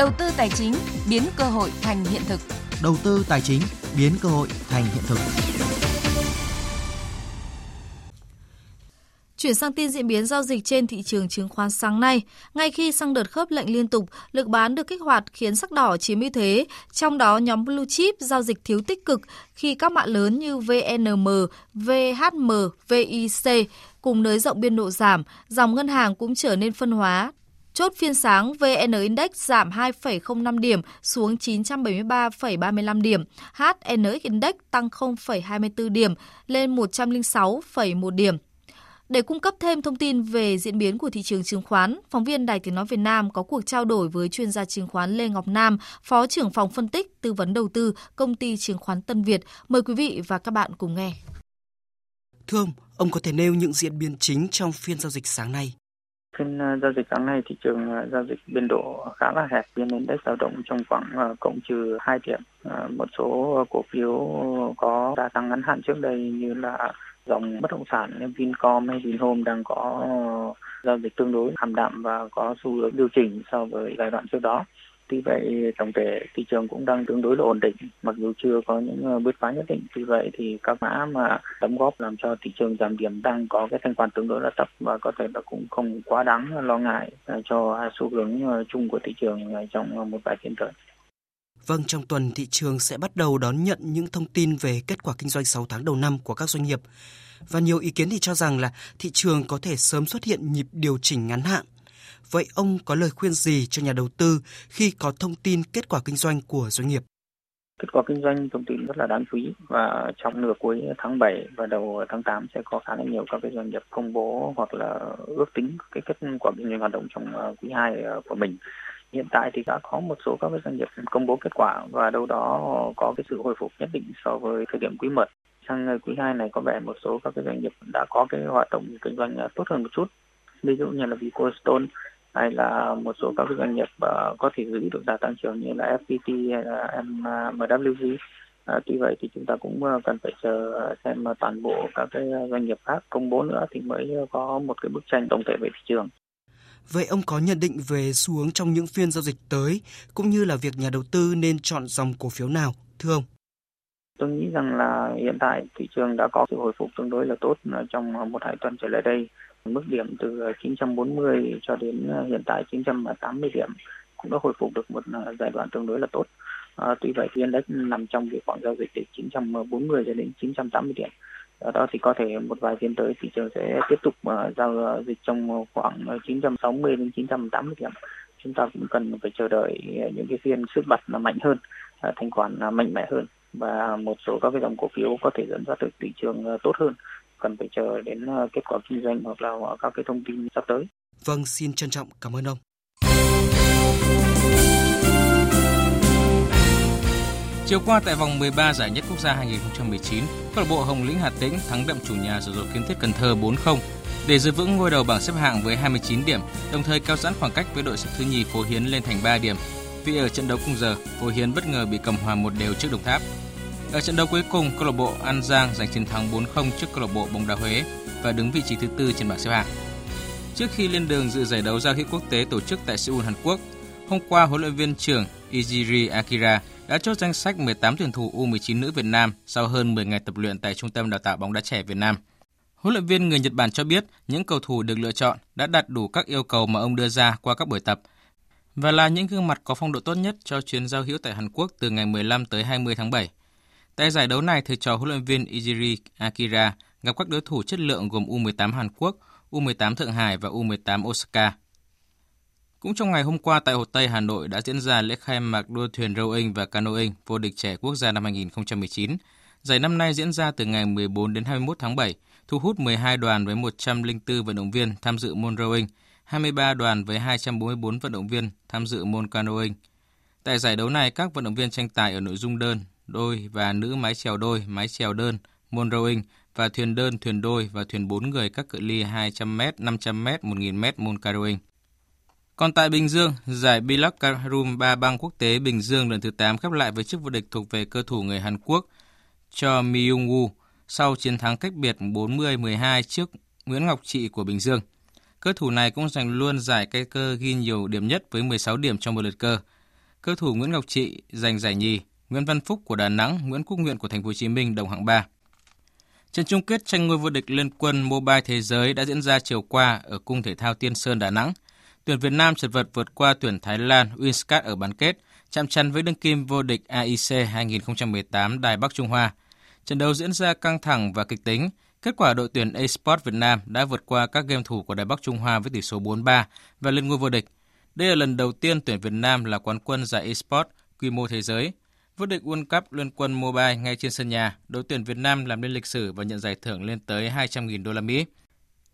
[SPEAKER 17] Đầu tư tài chính biến cơ hội thành hiện thực.
[SPEAKER 21] Đầu tư tài chính biến cơ hội thành hiện thực.
[SPEAKER 30] Chuyển sang tin diễn biến giao dịch trên thị trường chứng khoán sáng nay, ngay khi sang đợt khớp lệnh liên tục, lực bán được kích hoạt khiến sắc đỏ chiếm ưu thế, trong đó nhóm blue chip giao dịch thiếu tích cực khi các mã lớn như VNM, VHM, VIC cùng nới rộng biên độ giảm, dòng ngân hàng cũng trở nên phân hóa, Chốt phiên sáng, VN Index giảm 2,05 điểm xuống 973,35 điểm. HN Index tăng 0,24 điểm lên 106,1 điểm. Để cung cấp thêm thông tin về diễn biến của thị trường chứng khoán, phóng viên Đài Tiếng Nói Việt Nam có cuộc trao đổi với chuyên gia chứng khoán Lê Ngọc Nam, Phó trưởng phòng phân tích, tư vấn đầu tư, công ty chứng khoán Tân Việt. Mời quý vị và các bạn cùng nghe.
[SPEAKER 31] Thưa ông, ông có thể nêu những diễn biến chính trong phiên giao dịch sáng nay?
[SPEAKER 32] Phiên ờ, giao dịch sáng nay thị trường ờ, giao dịch biên độ khá là hẹp, biên index dao động trong khoảng ờ, cộng trừ 2 điểm. Một số cổ phiếu có đa tăng ngắn hạn trước đây như là dòng bất động sản như Vincom hay Vinhome đang có giao dịch tương đối hàm đạm và có xu hướng điều chỉnh so với giai đoạn trước đó. Tuy vậy, tổng thể thị trường cũng đang tương đối là ổn định, mặc dù chưa có những ờ, bứt phá nhất định. Tuy vậy thì các mã mà đóng góp làm cho thị trường giảm điểm đang có cái thanh khoản tương đối là thấp và có thể là cũng không quá đáng lo ngại ờ, cho xu hướng ờ, chung của thị trường trong một vài phiên tới.
[SPEAKER 31] Vâng, trong tuần thị trường sẽ bắt đầu đón nhận những thông tin về kết quả kinh doanh 6 tháng đầu năm của các doanh nghiệp. Và nhiều ý kiến thì cho rằng là thị trường có thể sớm xuất hiện nhịp điều chỉnh ngắn hạn. Vậy ông có lời khuyên gì cho nhà đầu tư khi có thông tin kết quả kinh doanh của doanh nghiệp?
[SPEAKER 32] Kết quả kinh doanh thông tin rất là đáng chú ý và trong nửa cuối tháng 7 và đầu tháng 8 sẽ có khá là nhiều các cái doanh nghiệp công bố hoặc là ước tính cái kết quả kinh doanh hoạt động trong ờ, quý 2 ờ, của mình. Hiện tại thì đã có một số các cái doanh nghiệp công bố kết quả và đâu đó có cái sự hồi phục nhất định so với thời điểm quý 1 sang quý 2 này có vẻ một số các cái doanh nghiệp đã có cái hoạt động kinh doanh ờ, tốt hơn một chút. Ví dụ như là Vicostone hay là một số các doanh nghiệp uh, có thể giữ được đà tăng trưởng như là FPT hay là MWG À, tuy vậy thì chúng ta cũng cần phải chờ xem toàn bộ các cái doanh nghiệp khác công bố nữa thì mới có một cái bức tranh tổng thể về thị trường.
[SPEAKER 31] Vậy ông có nhận định về xu hướng trong những phiên giao dịch tới cũng như là việc nhà đầu tư nên chọn dòng cổ phiếu nào, thưa ông?
[SPEAKER 32] Tôi nghĩ rằng là hiện tại thị trường đã có sự hồi phục tương đối là tốt trong một hai tuần trở lại đây. Mức điểm từ ờ, 940 cho đến ờ, hiện tại 980 điểm cũng đã hồi phục được một ờ, giai đoạn tương đối là tốt. À, tuy vậy thì index nằm trong cái khoảng giao dịch từ 940 cho đến 980 điểm. Do đó thì có thể một vài phiên tới thị trường sẽ tiếp tục uh, giao dịch trong khoảng 960 đến 980 điểm. Chúng ta cũng cần phải chờ đợi những cái phiên sức bật là mạnh hơn uh, thanh khoản mạnh mẽ hơn và một số các cái dòng cổ phiếu có thể dẫn dắt được thị trường tốt hơn cần phải chờ đến kết quả kinh doanh hoặc là các cái thông tin sắp tới.
[SPEAKER 31] Vâng, xin trân trọng cảm ơn ông.
[SPEAKER 33] Chiều qua tại vòng 13 giải nhất quốc gia 2019, câu lạc bộ Hồng Lĩnh Hà Tĩnh thắng đậm chủ nhà rồi rồi kiến thiết Cần Thơ 4-0 để giữ vững ngôi đầu bảng xếp hạng với 29 điểm, đồng thời cao giãn khoảng cách với đội xếp thứ nhì Phố Hiến lên thành 3 điểm. Vì ở trận đấu cùng giờ, Phố Hiến bất ngờ bị cầm hòa một đều trước Đồng Tháp. Ở trận đấu cuối cùng, câu lạc bộ An Giang giành chiến thắng 4-0 trước câu lạc bộ Bóng đá Huế và đứng vị trí thứ tư trên bảng xếp hạng. Trước khi lên đường dự giải đấu giao hữu quốc tế tổ chức tại Seoul, Hàn Quốc, hôm qua huấn luyện viên trưởng Ijiri Akira đã chốt danh sách 18 tuyển thủ U19 nữ Việt Nam sau hơn 10 ngày tập luyện tại Trung tâm Đào tạo bóng đá trẻ Việt Nam. Huấn luyện viên người Nhật Bản cho biết những cầu thủ được lựa chọn đã đạt đủ các yêu cầu mà ông đưa ra qua các buổi tập và là những gương mặt có phong độ tốt nhất cho chuyến giao hữu tại Hàn Quốc từ ngày 15 tới 20 tháng 7. Tại giải đấu này, thầy trò huấn luyện viên Ijiri Akira gặp các đối thủ chất lượng gồm U18 Hàn Quốc, U18 Thượng Hải và U18 Osaka. Cũng trong ngày hôm qua tại Hồ Tây, Hà Nội đã diễn ra lễ khai mạc đua thuyền rowing và canoeing vô địch trẻ quốc gia năm 2019. Giải năm nay diễn ra từ ngày 14 đến 21 tháng 7, thu hút 12 đoàn với 104 vận động viên tham dự môn rowing, 23 đoàn với 244 vận động viên tham dự môn canoeing. Tại giải đấu này, các vận động viên tranh tài ở nội dung đơn, đôi và nữ mái chèo đôi, mái chèo đơn, môn rowing và thuyền đơn, thuyền đôi và thuyền 4 người các cự ly 200m, 500m, 1000m môn canoeing. Còn tại Bình Dương, giải Bilac Carum ba bang quốc tế Bình Dương lần thứ 8 khép lại với chức vô địch thuộc về cơ thủ người Hàn Quốc Cho Myung Woo sau chiến thắng cách biệt 40-12 trước Nguyễn Ngọc Trị của Bình Dương. Cơ thủ này cũng giành luôn giải cây cơ ghi nhiều điểm nhất với 16 điểm trong một lượt cơ. Cơ thủ Nguyễn Ngọc Trị giành giải nhì, Nguyễn Văn Phúc của Đà Nẵng, Nguyễn Quốc Nguyện của Thành phố Hồ Chí Minh đồng hạng 3. Trận chung kết tranh ngôi vô địch Liên quân Mobile Thế giới đã diễn ra chiều qua ở Cung Thể thao Tiên Sơn Đà Nẵng. Tuyển Việt Nam chật vật vượt qua tuyển Thái Lan Winscat ở bán kết, chạm trán với đương kim vô địch AIC 2018 Đài Bắc Trung Hoa. Trận đấu diễn ra căng thẳng và kịch tính. Kết quả đội tuyển Esports Việt Nam đã vượt qua các game thủ của Đài Bắc Trung Hoa với tỷ số 4-3 và lên ngôi vô địch. Đây là lần đầu tiên tuyển Việt Nam là quán quân giải Esports quy mô thế giới. Vô địch World Cup Liên quân Mobile ngay trên sân nhà, đội tuyển Việt Nam làm nên lịch sử và nhận giải thưởng lên tới 200.000 đô la Mỹ.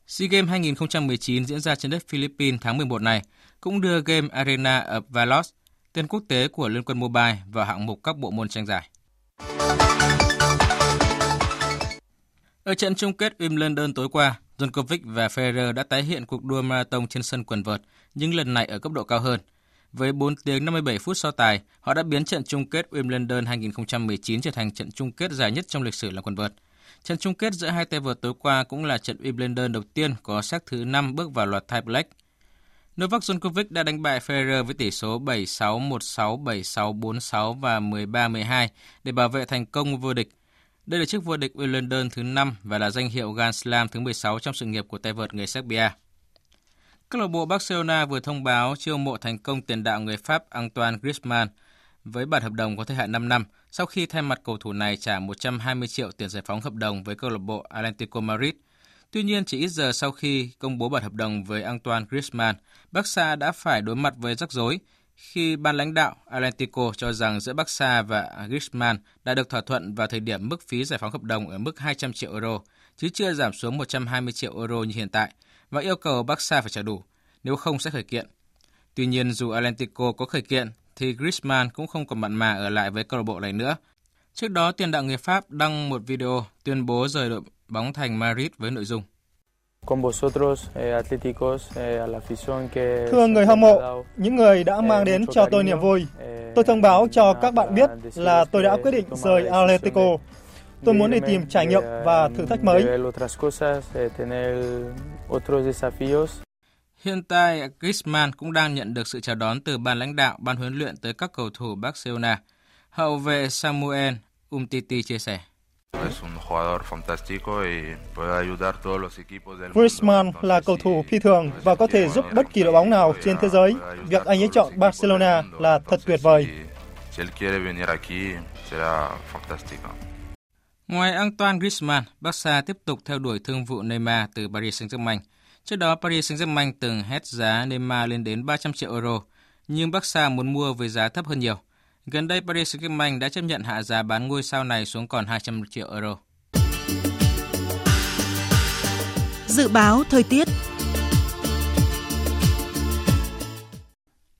[SPEAKER 33] SEA Games 2019 diễn ra trên đất Philippines tháng 11 này cũng đưa game Arena of Valos, tên quốc tế của Liên quân Mobile vào hạng mục các bộ môn tranh giải. Ở trận chung kết Wimbledon tối qua, Djokovic và Federer đã tái hiện cuộc đua marathon trên sân quần vợt, nhưng lần này ở cấp độ cao hơn – với 4 tiếng 57 phút so tài, họ đã biến trận chung kết Wimbledon 2019 trở thành trận chung kết dài nhất trong lịch sử là quần vợt. Trận chung kết giữa hai tay vợt tối qua cũng là trận Wimbledon đầu tiên có xác thứ 5 bước vào loạt tie break. Novak Djokovic đã đánh bại Federer với tỷ số 7-6, 1-6, 7-6, 4-6 và 13-12 để bảo vệ thành công vô địch. Đây là chức vô địch Wimbledon thứ 5 và là danh hiệu Grand Slam thứ 16 trong sự nghiệp của tay vợt người Serbia. Câu lạc bộ Barcelona vừa thông báo chiêu mộ thành công tiền đạo người Pháp Antoine Griezmann với bản hợp đồng có thời hạn 5 năm sau khi thay mặt cầu thủ này trả 120 triệu tiền giải phóng hợp đồng với câu lạc bộ Atlético Madrid. Tuy nhiên, chỉ ít giờ sau khi công bố bản hợp đồng với Antoine Griezmann, Barca đã phải đối mặt với rắc rối khi ban lãnh đạo Atlético cho rằng giữa Barca và Griezmann đã được thỏa thuận vào thời điểm mức phí giải phóng hợp đồng ở mức 200 triệu euro, chứ chưa giảm xuống 120 triệu euro như hiện tại – và yêu cầu Barca phải trả đủ, nếu không sẽ khởi kiện. Tuy nhiên dù Atlético có khởi kiện thì Griezmann cũng không còn mặn mà ở lại với câu lạc bộ này nữa. Trước đó, tiền đạo người Pháp đăng một video tuyên bố rời đội bóng thành Madrid với nội dung
[SPEAKER 34] eh, eh, Thưa người hâm mộ, những người đã mang đến cho tôi niềm vui, eh, tôi thông báo cho các bạn biết là tôi đã quyết định rời Atletico Tôi muốn đi tìm trải nghiệm và thử thách mới.
[SPEAKER 33] Hiện tại, Griezmann cũng đang nhận được sự chào đón từ ban lãnh đạo, ban huấn luyện tới các cầu thủ Barcelona. Hậu vệ Samuel Umtiti chia sẻ.
[SPEAKER 34] Griezmann là cầu thủ phi thường và có thể giúp bất kỳ đội bóng nào trên thế giới. Việc anh ấy chọn Barcelona là thật tuyệt vời.
[SPEAKER 33] Ngoài Antoine Griezmann, Barca tiếp tục theo đuổi thương vụ Neymar từ Paris Saint-Germain. Trước đó, Paris Saint-Germain từng hét giá Neymar lên đến 300 triệu euro, nhưng Barca muốn mua với giá thấp hơn nhiều. Gần đây, Paris Saint-Germain đã chấp nhận hạ giá bán ngôi sao này xuống còn 200 triệu euro.
[SPEAKER 17] Dự báo thời tiết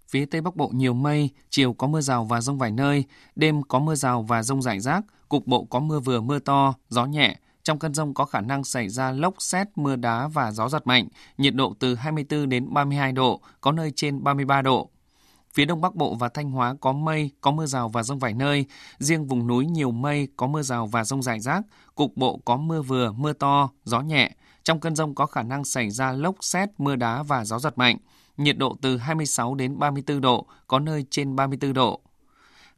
[SPEAKER 35] Phía Tây Bắc Bộ nhiều mây, chiều có mưa rào và rông vài nơi, đêm có mưa rào và rông rải rác, cục bộ có mưa vừa mưa to, gió nhẹ. Trong cơn rông có khả năng xảy ra lốc xét, mưa đá và gió giật mạnh, nhiệt độ từ 24 đến 32 độ, có nơi trên 33 độ. Phía Đông Bắc Bộ và Thanh Hóa có mây, có mưa rào và rông vài nơi. Riêng vùng núi nhiều mây, có mưa rào và rông rải rác. Cục bộ có mưa vừa, mưa to, gió nhẹ. Trong cơn rông có khả năng xảy ra lốc xét, mưa đá và gió giật mạnh nhiệt độ từ 26 đến 34 độ, có nơi trên 34 độ.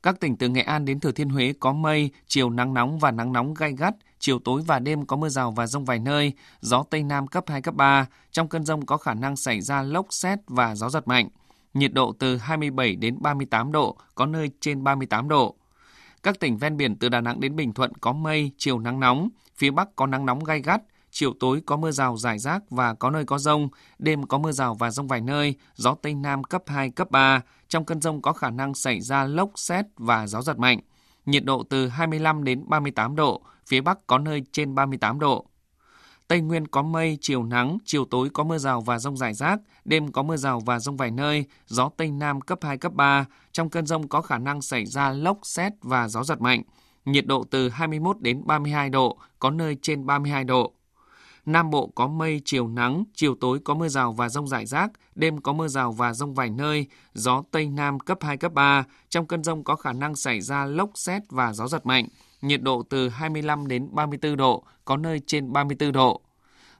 [SPEAKER 35] Các tỉnh từ Nghệ An đến Thừa Thiên Huế có mây, chiều nắng nóng và nắng nóng gai gắt, chiều tối và đêm có mưa rào và rông vài nơi, gió Tây Nam cấp 2, cấp 3. Trong cơn rông có khả năng xảy ra lốc xét và gió giật mạnh. Nhiệt độ từ 27 đến 38 độ, có nơi trên 38 độ. Các tỉnh ven biển từ Đà Nẵng đến Bình Thuận có mây, chiều nắng nóng, phía Bắc có nắng nóng gai gắt, chiều tối có mưa rào rải rác và có nơi có rông, đêm có mưa rào và rông vài nơi, gió Tây Nam cấp 2, cấp 3. Trong cơn rông có khả năng xảy ra lốc, xét và gió giật mạnh. Nhiệt độ từ 25 đến 38 độ, phía Bắc có nơi trên 38 độ. Tây Nguyên có mây, chiều nắng, chiều tối có mưa rào và rông rải rác, đêm có mưa rào và rông vài nơi, gió Tây Nam cấp 2, cấp 3. Trong cơn rông có khả năng xảy ra lốc, xét và gió giật mạnh. Nhiệt độ từ 21 đến 32 độ, có nơi trên 32 độ. Nam Bộ có mây, chiều nắng, chiều tối có mưa rào và rông rải rác, đêm có mưa rào và rông vài nơi, gió Tây Nam cấp 2, cấp 3. Trong cơn rông có khả năng xảy ra lốc xét và gió giật mạnh. Nhiệt độ từ 25 đến 34 độ, có nơi trên 34 độ.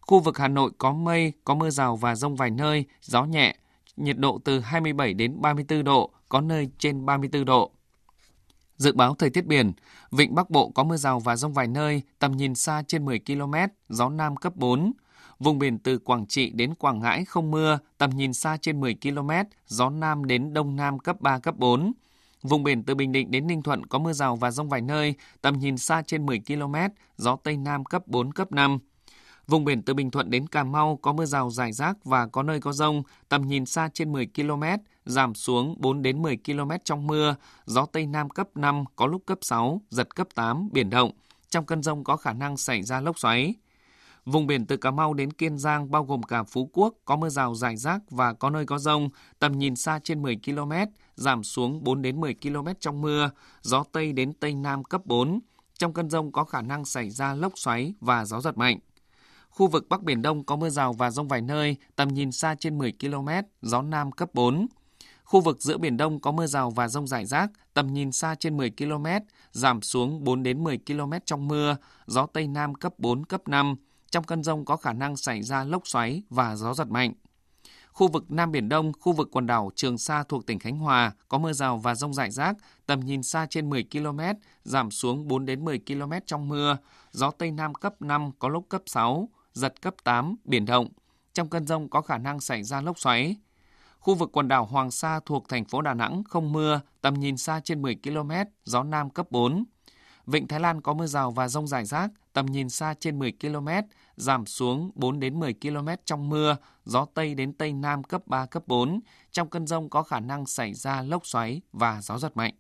[SPEAKER 35] Khu vực Hà Nội có mây, có mưa rào và rông vài nơi, gió nhẹ, nhiệt độ từ 27 đến 34 độ, có nơi trên 34 độ. Dự báo thời tiết biển, vịnh Bắc Bộ có mưa rào và rông vài nơi, tầm nhìn xa trên 10 km, gió Nam cấp 4. Vùng biển từ Quảng Trị đến Quảng Ngãi không mưa, tầm nhìn xa trên 10 km, gió Nam đến Đông Nam cấp 3, cấp 4. Vùng biển từ Bình Định đến Ninh Thuận có mưa rào và rông vài nơi, tầm nhìn xa trên 10 km, gió Tây Nam cấp 4, cấp 5. Vùng biển từ Bình Thuận đến Cà Mau có mưa rào rải rác và có nơi có rông, tầm nhìn xa trên 10 km, giảm xuống 4 đến 10 km trong mưa, gió Tây Nam cấp 5, có lúc cấp 6, giật cấp 8, biển động. Trong cơn rông có khả năng xảy ra lốc xoáy. Vùng biển từ Cà Mau đến Kiên Giang bao gồm cả Phú Quốc có mưa rào rải rác và có nơi có rông, tầm nhìn xa trên 10 km, giảm xuống 4 đến 10 km trong mưa, gió Tây đến Tây Nam cấp 4. Trong cơn rông có khả năng xảy ra lốc xoáy và gió giật mạnh. Khu vực Bắc Biển Đông có mưa rào và rông vài nơi, tầm nhìn xa trên 10 km, gió Nam cấp 4. Khu vực giữa Biển Đông có mưa rào và rông rải rác, tầm nhìn xa trên 10 km, giảm xuống 4 đến 10 km trong mưa, gió Tây Nam cấp 4, cấp 5. Trong cơn rông có khả năng xảy ra lốc xoáy và gió giật mạnh. Khu vực Nam Biển Đông, khu vực quần đảo Trường Sa thuộc tỉnh Khánh Hòa có mưa rào và rông rải rác, tầm nhìn xa trên 10 km, giảm xuống 4 đến 10 km trong mưa, gió Tây Nam cấp 5 có lúc cấp 6, giật cấp 8, biển động. Trong cơn rông có khả năng xảy ra lốc xoáy. Khu vực quần đảo Hoàng Sa thuộc thành phố Đà Nẵng không mưa, tầm nhìn xa trên 10 km, gió Nam cấp 4. Vịnh Thái Lan có mưa rào và rông rải rác, tầm nhìn xa trên 10 km, giảm xuống 4 đến 10 km trong mưa, gió Tây đến Tây Nam cấp 3, cấp 4. Trong cơn rông có khả năng xảy ra lốc xoáy và gió giật mạnh.